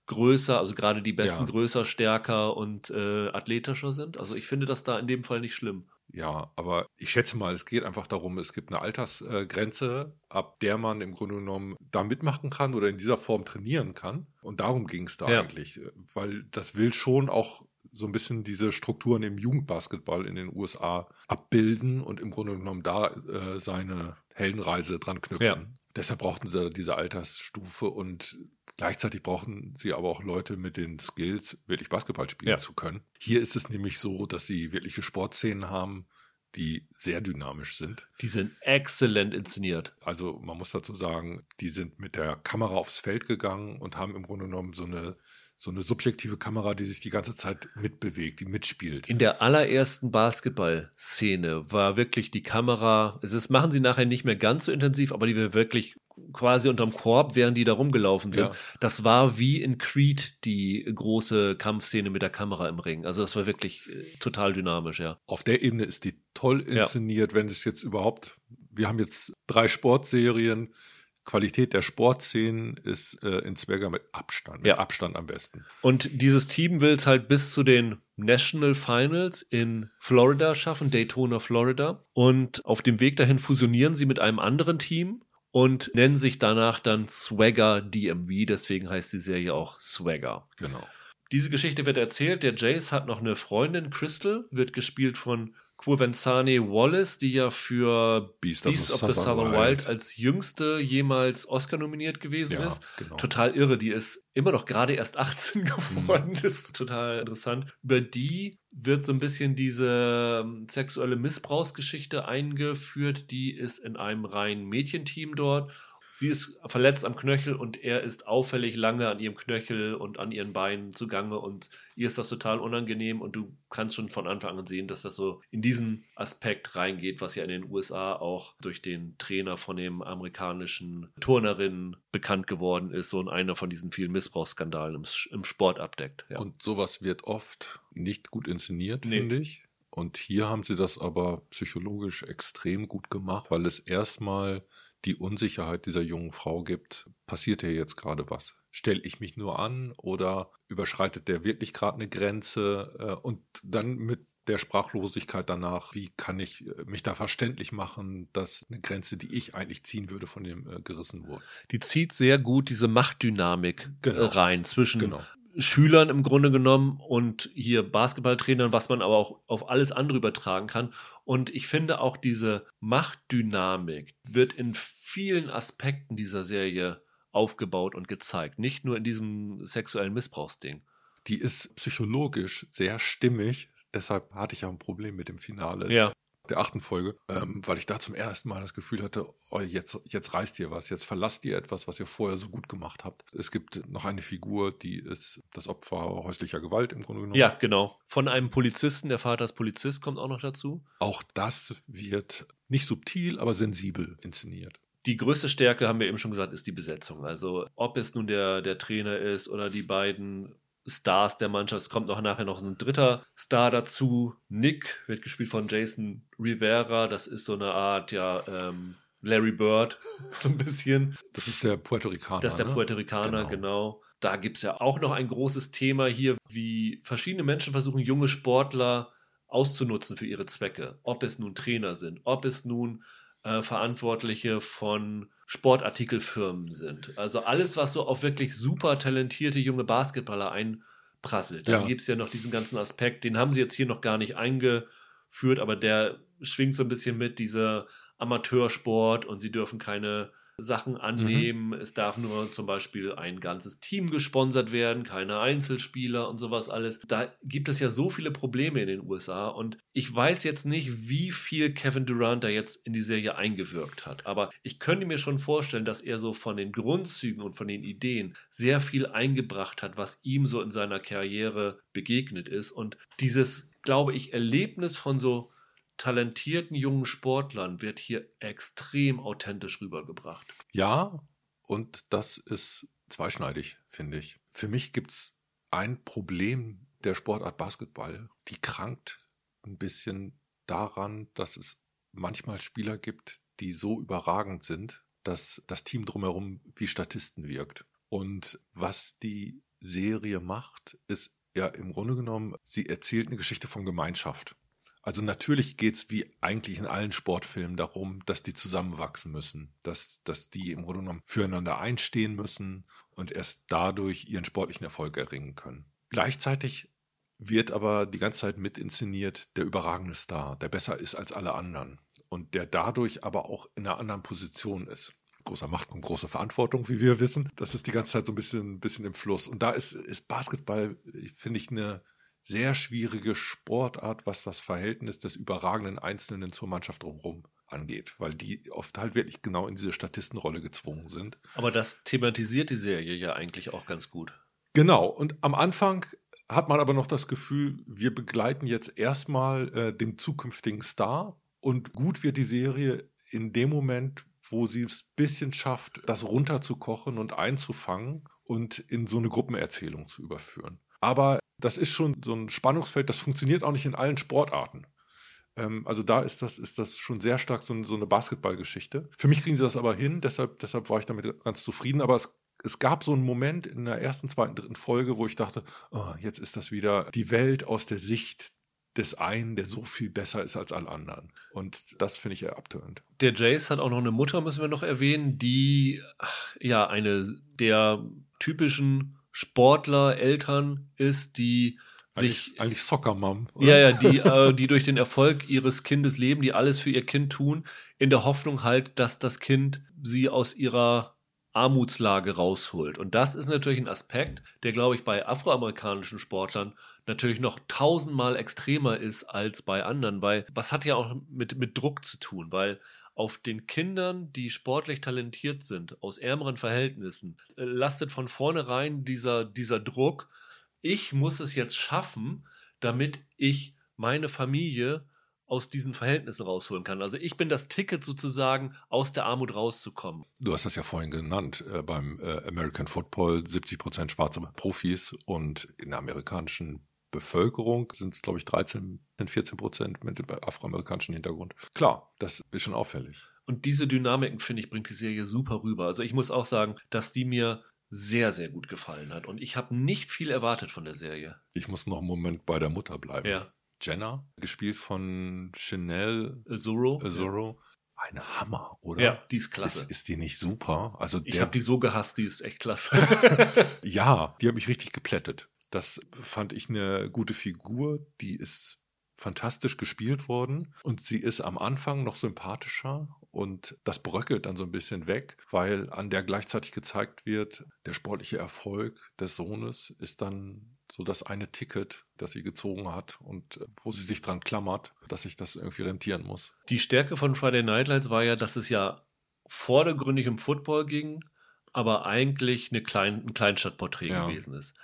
größer, also gerade die Besten ja. größer, stärker und äh, athletischer sind? Also ich finde das da in dem Fall nicht schlimm. Ja, aber ich schätze mal, es geht einfach darum, es gibt eine Altersgrenze, ab der man im Grunde genommen da mitmachen kann oder in dieser Form trainieren kann. Und darum ging es da ja. eigentlich, weil das will schon auch so ein bisschen diese Strukturen im Jugendbasketball in den USA abbilden und im Grunde genommen da äh, seine Heldenreise dran knüpfen. Ja. Deshalb brauchten sie diese Altersstufe und gleichzeitig brauchten sie aber auch Leute mit den Skills, wirklich Basketball spielen ja. zu können. Hier ist es nämlich so, dass sie wirkliche Sportszenen haben, die sehr dynamisch sind. Die sind exzellent inszeniert. Also man muss dazu sagen, die sind mit der Kamera aufs Feld gegangen und haben im Grunde genommen so eine so eine subjektive Kamera, die sich die ganze Zeit mitbewegt, die mitspielt. In der allerersten Basketball-Szene war wirklich die Kamera, es ist, machen sie nachher nicht mehr ganz so intensiv, aber die wir wirklich quasi unterm Korb, während die da rumgelaufen sind. Ja. Das war wie in Creed die große Kampfszene mit der Kamera im Ring. Also das war wirklich äh, total dynamisch, ja. Auf der Ebene ist die toll inszeniert, ja. wenn es jetzt überhaupt, wir haben jetzt drei Sportserien, Qualität der Sportszenen ist äh, in Zwerger mit Abstand, mit ja. Abstand am besten. Und dieses Team will es halt bis zu den National Finals in Florida schaffen, Daytona, Florida. Und auf dem Weg dahin fusionieren sie mit einem anderen Team und nennen sich danach dann Swagger DMV. Deswegen heißt die Serie auch Swagger. Genau. Diese Geschichte wird erzählt. Der Jace hat noch eine Freundin, Crystal, wird gespielt von Quovenzane Wallace, die ja für Beast, Beast of, the, of the Southern, Wild. Wild als jüngste jemals Oscar nominiert gewesen ja, ist. Genau. Total irre, die ist immer noch gerade erst 18 geworden. Mhm. Das ist total interessant. Über die wird so ein bisschen diese ähm, sexuelle Missbrauchsgeschichte eingeführt. Die ist in einem reinen Mädchenteam dort Sie ist verletzt am Knöchel und er ist auffällig lange an ihrem Knöchel und an ihren Beinen zugange und ihr ist das total unangenehm und du kannst schon von Anfang an sehen, dass das so in diesen Aspekt reingeht, was ja in den USA auch durch den Trainer von dem amerikanischen Turnerinnen bekannt geworden ist und einer von diesen vielen Missbrauchsskandalen im, im Sport abdeckt. Ja. Und sowas wird oft nicht gut inszeniert, nee. finde ich. Und hier haben sie das aber psychologisch extrem gut gemacht, weil es erstmal die Unsicherheit dieser jungen Frau gibt, passiert hier jetzt gerade was? Stelle ich mich nur an oder überschreitet der wirklich gerade eine Grenze? Äh, und dann mit der Sprachlosigkeit danach, wie kann ich äh, mich da verständlich machen, dass eine Grenze, die ich eigentlich ziehen würde, von dem äh, gerissen wurde. Die zieht sehr gut diese Machtdynamik genau. rein zwischen genau. Schülern im Grunde genommen und hier Basketballtrainern, was man aber auch auf alles andere übertragen kann. Und ich finde auch diese Machtdynamik wird in vielen Aspekten dieser Serie aufgebaut und gezeigt. Nicht nur in diesem sexuellen Missbrauchsding. Die ist psychologisch sehr stimmig. Deshalb hatte ich ja ein Problem mit dem Finale. Ja der achten Folge, ähm, weil ich da zum ersten Mal das Gefühl hatte, oh, jetzt, jetzt reißt ihr was, jetzt verlasst ihr etwas, was ihr vorher so gut gemacht habt. Es gibt noch eine Figur, die ist das Opfer häuslicher Gewalt im Grunde genommen. Ja, genau. Von einem Polizisten, der Vater ist Polizist, kommt auch noch dazu. Auch das wird nicht subtil, aber sensibel inszeniert. Die größte Stärke, haben wir eben schon gesagt, ist die Besetzung. Also ob es nun der, der Trainer ist oder die beiden Stars der Mannschaft. Es kommt noch nachher noch ein dritter Star dazu. Nick wird gespielt von Jason Rivera. Das ist so eine Art, ja, ähm, Larry Bird, so ein bisschen. Das ist der Puerto Ricaner. Das ist der ne? Puerto Ricaner, genau. genau. Da gibt es ja auch noch ein großes Thema hier, wie verschiedene Menschen versuchen, junge Sportler auszunutzen für ihre Zwecke. Ob es nun Trainer sind, ob es nun äh, Verantwortliche von Sportartikelfirmen sind. Also alles, was so auf wirklich super talentierte junge Basketballer einprasselt. Dann ja. gibt es ja noch diesen ganzen Aspekt, den haben sie jetzt hier noch gar nicht eingeführt, aber der schwingt so ein bisschen mit, dieser Amateursport und sie dürfen keine Sachen annehmen. Mhm. Es darf nur zum Beispiel ein ganzes Team gesponsert werden, keine Einzelspieler und sowas alles. Da gibt es ja so viele Probleme in den USA und ich weiß jetzt nicht, wie viel Kevin Durant da jetzt in die Serie eingewirkt hat. Aber ich könnte mir schon vorstellen, dass er so von den Grundzügen und von den Ideen sehr viel eingebracht hat, was ihm so in seiner Karriere begegnet ist. Und dieses, glaube ich, Erlebnis von so talentierten jungen Sportlern wird hier extrem authentisch rübergebracht. Ja, und das ist zweischneidig, finde ich. Für mich gibt es ein Problem der Sportart Basketball, die krankt ein bisschen daran, dass es manchmal Spieler gibt, die so überragend sind, dass das Team drumherum wie Statisten wirkt. Und was die Serie macht, ist ja im Grunde genommen, sie erzählt eine Geschichte von Gemeinschaft. Also natürlich geht's wie eigentlich in allen Sportfilmen darum, dass die zusammenwachsen müssen, dass, dass die im Grunde genommen füreinander einstehen müssen und erst dadurch ihren sportlichen Erfolg erringen können. Gleichzeitig wird aber die ganze Zeit mit inszeniert der überragende Star, der besser ist als alle anderen und der dadurch aber auch in einer anderen Position ist. Großer Macht und große Verantwortung, wie wir wissen. Das ist die ganze Zeit so ein bisschen, bisschen im Fluss. Und da ist, ist Basketball, finde ich, eine, sehr schwierige Sportart, was das Verhältnis des überragenden Einzelnen zur Mannschaft drumherum angeht, weil die oft halt wirklich genau in diese Statistenrolle gezwungen sind. Aber das thematisiert die Serie ja eigentlich auch ganz gut. Genau, und am Anfang hat man aber noch das Gefühl, wir begleiten jetzt erstmal äh, den zukünftigen Star und gut wird die Serie in dem Moment, wo sie es ein bisschen schafft, das runterzukochen und einzufangen und in so eine Gruppenerzählung zu überführen. Aber das ist schon so ein Spannungsfeld, das funktioniert auch nicht in allen Sportarten. Ähm, also da ist das, ist das schon sehr stark so, so eine Basketballgeschichte. Für mich kriegen sie das aber hin, deshalb, deshalb war ich damit ganz zufrieden. Aber es, es gab so einen Moment in der ersten, zweiten, dritten Folge, wo ich dachte, oh, jetzt ist das wieder die Welt aus der Sicht des einen, der so viel besser ist als alle anderen. Und das finde ich eher abtönend. Der Jace hat auch noch eine Mutter, müssen wir noch erwähnen, die ja eine der typischen Sportler, Eltern ist, die sich eigentlich, Soccer Mom. Ja, ja, die äh, die durch den Erfolg ihres Kindes leben, die alles für ihr Kind tun, in der Hoffnung halt, dass das Kind sie aus ihrer Armutslage rausholt. Und das ist natürlich ein Aspekt, der glaube ich bei afroamerikanischen Sportlern natürlich noch tausendmal extremer ist als bei anderen, weil was hat ja auch mit mit Druck zu tun, weil auf den Kindern, die sportlich talentiert sind, aus ärmeren Verhältnissen, äh, lastet von vornherein dieser, dieser Druck, ich muss es jetzt schaffen, damit ich meine Familie aus diesen Verhältnissen rausholen kann. Also ich bin das Ticket sozusagen, aus der Armut rauszukommen. Du hast das ja vorhin genannt, äh, beim äh, American Football 70 Prozent schwarze Profis und in der amerikanischen Bevölkerung sind es, glaube ich, 13, 14 Prozent mit afroamerikanischem Hintergrund. Klar, das ist schon auffällig. Und diese Dynamiken, finde ich, bringt die Serie super rüber. Also ich muss auch sagen, dass die mir sehr, sehr gut gefallen hat. Und ich habe nicht viel erwartet von der Serie. Ich muss noch einen Moment bei der Mutter bleiben. Ja. Jenna, gespielt von Chanel Azuro. Azuro. Ja. Ein Hammer, oder? Ja, die ist klasse. Ist, ist die nicht super? Also ich habe die so gehasst, die ist echt klasse. ja, die hat mich richtig geplättet. Das fand ich eine gute Figur. Die ist fantastisch gespielt worden und sie ist am Anfang noch sympathischer und das bröckelt dann so ein bisschen weg, weil an der gleichzeitig gezeigt wird, der sportliche Erfolg des Sohnes ist dann so das eine Ticket, das sie gezogen hat und äh, wo sie sich dran klammert, dass sich das irgendwie rentieren muss. Die Stärke von Friday Night Lights war ja, dass es ja vordergründig um Football ging, aber eigentlich eine Klein, ein Kleinstadtporträt ja. gewesen ist.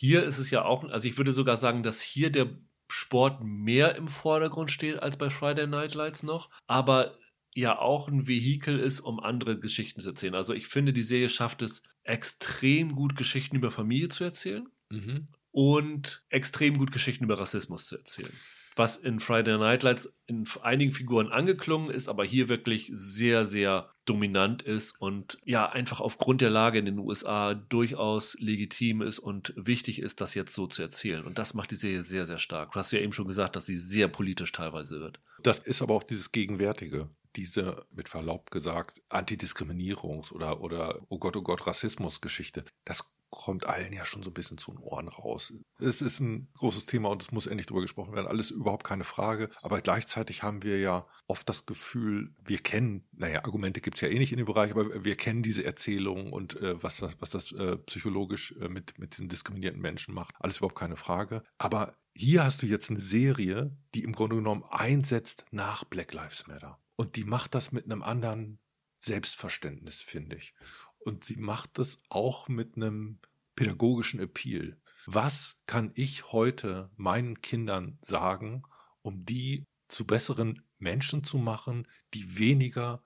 Hier ist es ja auch, also ich würde sogar sagen, dass hier der Sport mehr im Vordergrund steht als bei Friday Night Lights noch, aber ja auch ein Vehikel ist, um andere Geschichten zu erzählen. Also ich finde, die Serie schafft es extrem gut, Geschichten über Familie zu erzählen mhm. und extrem gut Geschichten über Rassismus zu erzählen was in Friday Night Lights in einigen Figuren angeklungen ist, aber hier wirklich sehr, sehr dominant ist und ja, einfach aufgrund der Lage in den USA durchaus legitim ist und wichtig ist, das jetzt so zu erzählen. Und das macht die Serie sehr, sehr stark. Du hast ja eben schon gesagt, dass sie sehr politisch teilweise wird. Das ist aber auch dieses Gegenwärtige diese, mit Verlaub gesagt, Antidiskriminierungs- oder, oder, oh Gott, oh Gott, Rassismus-Geschichte. Das kommt allen ja schon so ein bisschen zu den Ohren raus. Es ist ein großes Thema und es muss endlich darüber gesprochen werden. Alles überhaupt keine Frage. Aber gleichzeitig haben wir ja oft das Gefühl, wir kennen, naja, Argumente gibt es ja eh nicht in dem Bereich, aber wir kennen diese Erzählung und äh, was das, was das äh, psychologisch äh, mit, mit diesen diskriminierten Menschen macht. Alles überhaupt keine Frage. Aber hier hast du jetzt eine Serie, die im Grunde genommen einsetzt nach Black Lives Matter. Und die macht das mit einem anderen Selbstverständnis, finde ich. Und sie macht das auch mit einem pädagogischen Appeal. Was kann ich heute meinen Kindern sagen, um die zu besseren Menschen zu machen, die weniger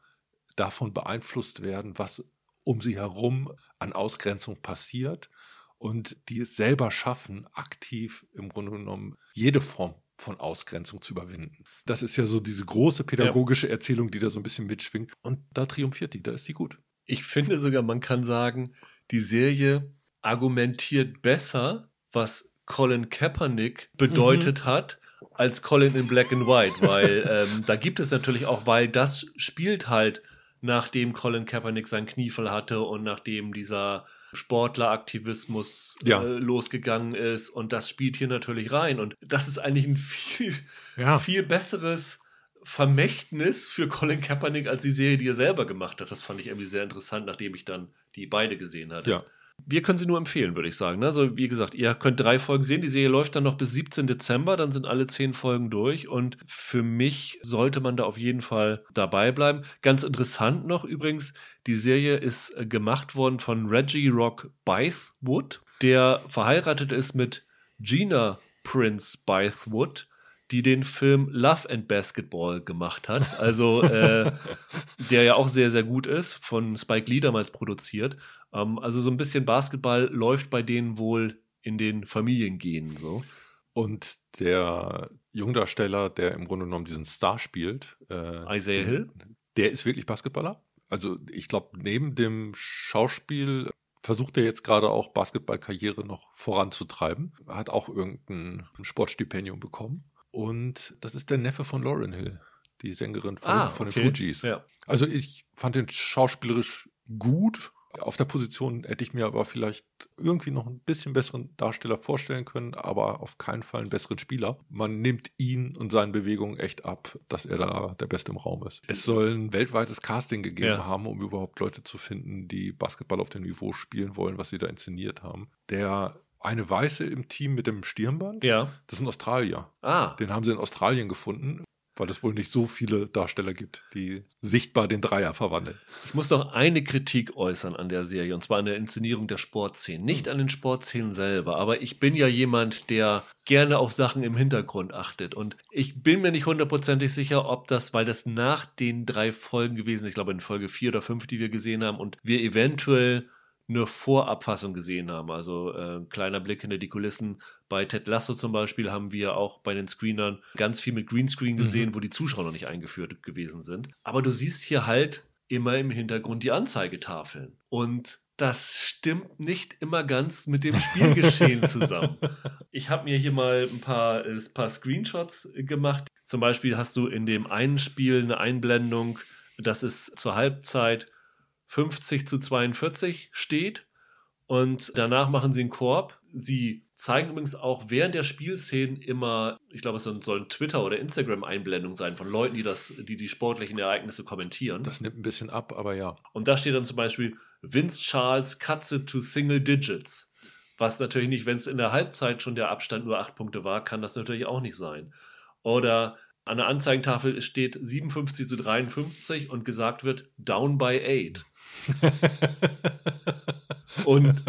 davon beeinflusst werden, was um sie herum an Ausgrenzung passiert und die es selber schaffen, aktiv im Grunde genommen jede Form von Ausgrenzung zu überwinden. Das ist ja so diese große pädagogische. Erzählung, die da so ein bisschen mitschwingt. Und da triumphiert die, da ist die gut. Ich finde sogar, man kann sagen, die Serie argumentiert besser, was Colin Kaepernick bedeutet mhm. hat, als Colin in Black and White, weil ähm, da gibt es natürlich auch, weil das spielt halt, nachdem Colin Kaepernick sein Kniefall hatte und nachdem dieser Sportleraktivismus ja. äh, losgegangen ist und das spielt hier natürlich rein und das ist eigentlich ein viel, ja. viel besseres Vermächtnis für Colin Kaepernick als die Serie, die er selber gemacht hat. Das fand ich irgendwie sehr interessant, nachdem ich dann die beide gesehen hatte. Ja. Wir können sie nur empfehlen, würde ich sagen. Ne? Also, wie gesagt, ihr könnt drei Folgen sehen. Die Serie läuft dann noch bis 17. Dezember, dann sind alle zehn Folgen durch. Und für mich sollte man da auf jeden Fall dabei bleiben. Ganz interessant noch übrigens, die Serie ist äh, gemacht worden von Reggie Rock Bythewood, der verheiratet ist mit Gina Prince Bythewood die den Film Love and Basketball gemacht hat. Also äh, der ja auch sehr, sehr gut ist, von Spike Lee damals produziert. Ähm, also so ein bisschen Basketball läuft bei denen wohl in den Familiengenen so. Und der Jungdarsteller, der im Grunde genommen diesen Star spielt, äh, Isaiah Hill, der ist wirklich Basketballer. Also ich glaube, neben dem Schauspiel versucht er jetzt gerade auch Basketballkarriere noch voranzutreiben. Hat auch irgendein Sportstipendium bekommen. Und das ist der Neffe von Lauren Hill, die Sängerin von, ah, von den Fujis. Ja. Also ich fand den schauspielerisch gut, Auf der Position hätte ich mir aber vielleicht irgendwie noch ein bisschen besseren Darsteller vorstellen können, aber auf keinen Fall einen besseren Spieler. Man nimmt ihn und seinen Bewegungen echt ab, dass er da der Beste im Raum ist. Es soll ein weltweites Casting gegeben ja. haben, um überhaupt Leute zu finden, die Basketball auf dem Niveau spielen wollen, was sie da inszeniert haben. Der eine Weiße im Team mit dem Stirnband. Ja. Das ist ein Australier. Ah. Den haben sie in Australien gefunden weil es wohl nicht so viele Darsteller gibt, die sichtbar den Dreier verwandeln. Ich muss doch eine Kritik äußern an der Serie, und zwar an der Inszenierung der Sportszenen. Nicht an den Sportszenen selber, aber ich bin ja jemand, der gerne auf Sachen im Hintergrund achtet. Und ich bin mir nicht hundertprozentig sicher, ob das, weil das nach den drei Folgen gewesen ist, ich glaube in Folge vier oder fünf, die wir gesehen haben, und wir eventuell eine Vorabfassung gesehen haben. Also äh, kleiner Blick hinter die Kulissen. Bei Ted Lasso zum Beispiel haben wir auch bei den Screenern ganz viel mit Greenscreen gesehen, mhm. wo die Zuschauer noch nicht eingeführt gewesen sind. Aber du siehst hier halt immer im Hintergrund die Anzeigetafeln. Und das stimmt nicht immer ganz mit dem Spielgeschehen zusammen. Ich habe mir hier mal ein paar, ein paar Screenshots gemacht. Zum Beispiel hast du in dem einen Spiel eine Einblendung, das ist zur Halbzeit 50 zu 42 steht. Und danach machen sie einen Korb. Sie zeigen übrigens auch während der Spielszenen immer, ich glaube, es sollen Twitter- oder Instagram-Einblendungen sein von Leuten, die das, die die sportlichen Ereignisse kommentieren. Das nimmt ein bisschen ab, aber ja. Und da steht dann zum Beispiel Vince Charles cuts it to single digits. Was natürlich nicht, wenn es in der Halbzeit schon der Abstand nur acht Punkte war, kann das natürlich auch nicht sein. Oder an der Anzeigentafel steht 57 zu 53 und gesagt wird down by eight. Und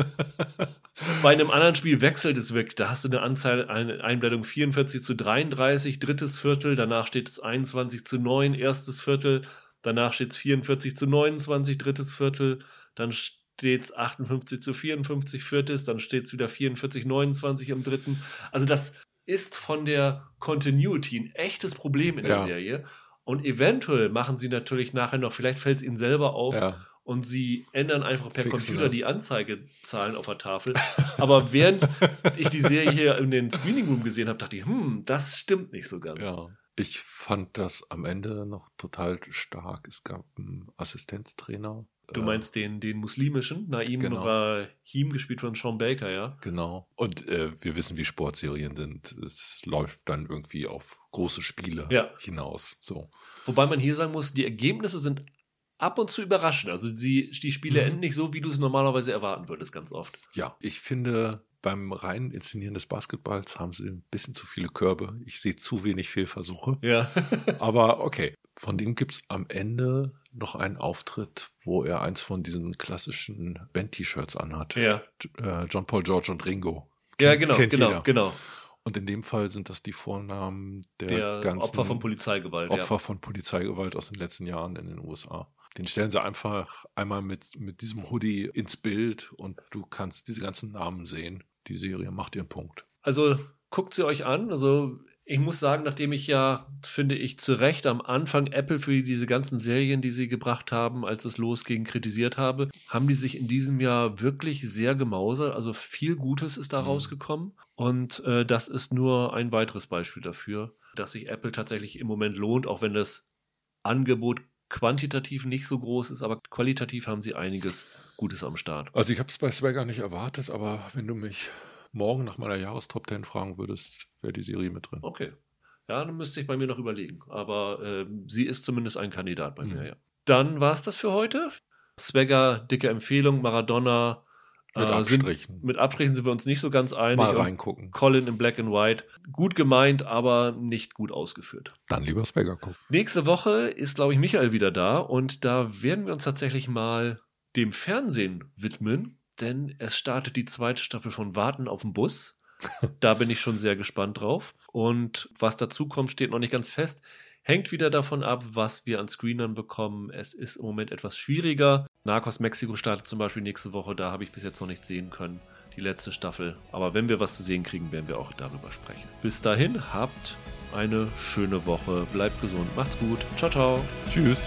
bei einem anderen Spiel wechselt es weg. Da hast du eine Anzahl, eine Einblendung 44 zu 33, drittes Viertel, danach steht es 21 zu 9, erstes Viertel, danach steht es 44 zu 29, drittes Viertel, dann steht es 58 zu 54, viertes, dann steht es wieder 44 29 im dritten. Also das ist von der Continuity ein echtes Problem in der ja. Serie. Und eventuell machen sie natürlich nachher noch, vielleicht fällt es ihnen selber auf ja und sie ändern einfach per Fixen Computer das. die Anzeigezahlen auf der Tafel. Aber während ich die Serie hier in den Screening Room gesehen habe, dachte ich, hm, das stimmt nicht so ganz. Ja. Ich fand das am Ende noch total stark. Es gab einen Assistenztrainer. Du äh, meinst den, den muslimischen, Naim genau. Rahim, gespielt von Sean Baker, ja? Genau. Und äh, wir wissen, wie Sportserien sind. Es läuft dann irgendwie auf große Spiele ja. hinaus. So. Wobei man hier sagen muss, die Ergebnisse sind ab und zu überraschen. Also sie, die Spiele mhm. enden nicht so, wie du es normalerweise erwarten würdest, ganz oft. Ja, ich finde, beim reinen Inszenieren des Basketballs haben sie ein bisschen zu viele Körbe. Ich sehe zu wenig Fehlversuche. Ja. Aber okay. Von dem gibt es am Ende noch einen Auftritt, wo er eins von diesen klassischen Band-T-Shirts anhat. Ja. Äh, John Paul George und Ringo. ja, genau, genau, jeder. genau. Und in dem Fall sind das die Vornamen der, der ganzen Opfer von Polizeigewalt. Opfer ja. von Polizeigewalt aus den letzten Jahren in den USA. Den stellen sie einfach einmal mit, mit diesem Hoodie ins Bild und du kannst diese ganzen Namen sehen. Die Serie macht ihren Punkt. Also guckt sie euch an. Also ich muss sagen, nachdem ich ja, finde ich, zu Recht am Anfang Apple für diese ganzen Serien, die sie gebracht haben, als es losging, kritisiert habe, haben die sich in diesem Jahr wirklich sehr gemausert. Also viel Gutes ist da mhm. rausgekommen. Und äh, das ist nur ein weiteres Beispiel dafür, dass sich Apple tatsächlich im Moment lohnt, auch wenn das Angebot quantitativ nicht so groß ist, aber qualitativ haben sie einiges Gutes am Start. Also ich habe es bei Swagger nicht erwartet, aber wenn du mich morgen nach meiner Jahrestop 10 fragen würdest, wäre die Serie mit drin. Okay. Ja, dann müsste ich bei mir noch überlegen. Aber äh, sie ist zumindest ein Kandidat bei mhm. mir, ja. Dann war es das für heute. Swagger, dicke Empfehlung, Maradona, mit äh, Abstrichen. Sind, mit Abstrichen sind wir uns nicht so ganz einig. Mal reingucken. Colin in Black and White. Gut gemeint, aber nicht gut ausgeführt. Dann lieber Swagger gucken. Nächste Woche ist, glaube ich, Michael wieder da und da werden wir uns tatsächlich mal dem Fernsehen widmen, denn es startet die zweite Staffel von Warten auf den Bus. da bin ich schon sehr gespannt drauf. Und was dazu kommt, steht noch nicht ganz fest. Hängt wieder davon ab, was wir an Screenern bekommen. Es ist im Moment etwas schwieriger. Narcos Mexiko startet zum Beispiel nächste Woche. Da habe ich bis jetzt noch nichts sehen können. Die letzte Staffel. Aber wenn wir was zu sehen kriegen, werden wir auch darüber sprechen. Bis dahin, habt eine schöne Woche. Bleibt gesund. Macht's gut. Ciao, ciao. Tschüss.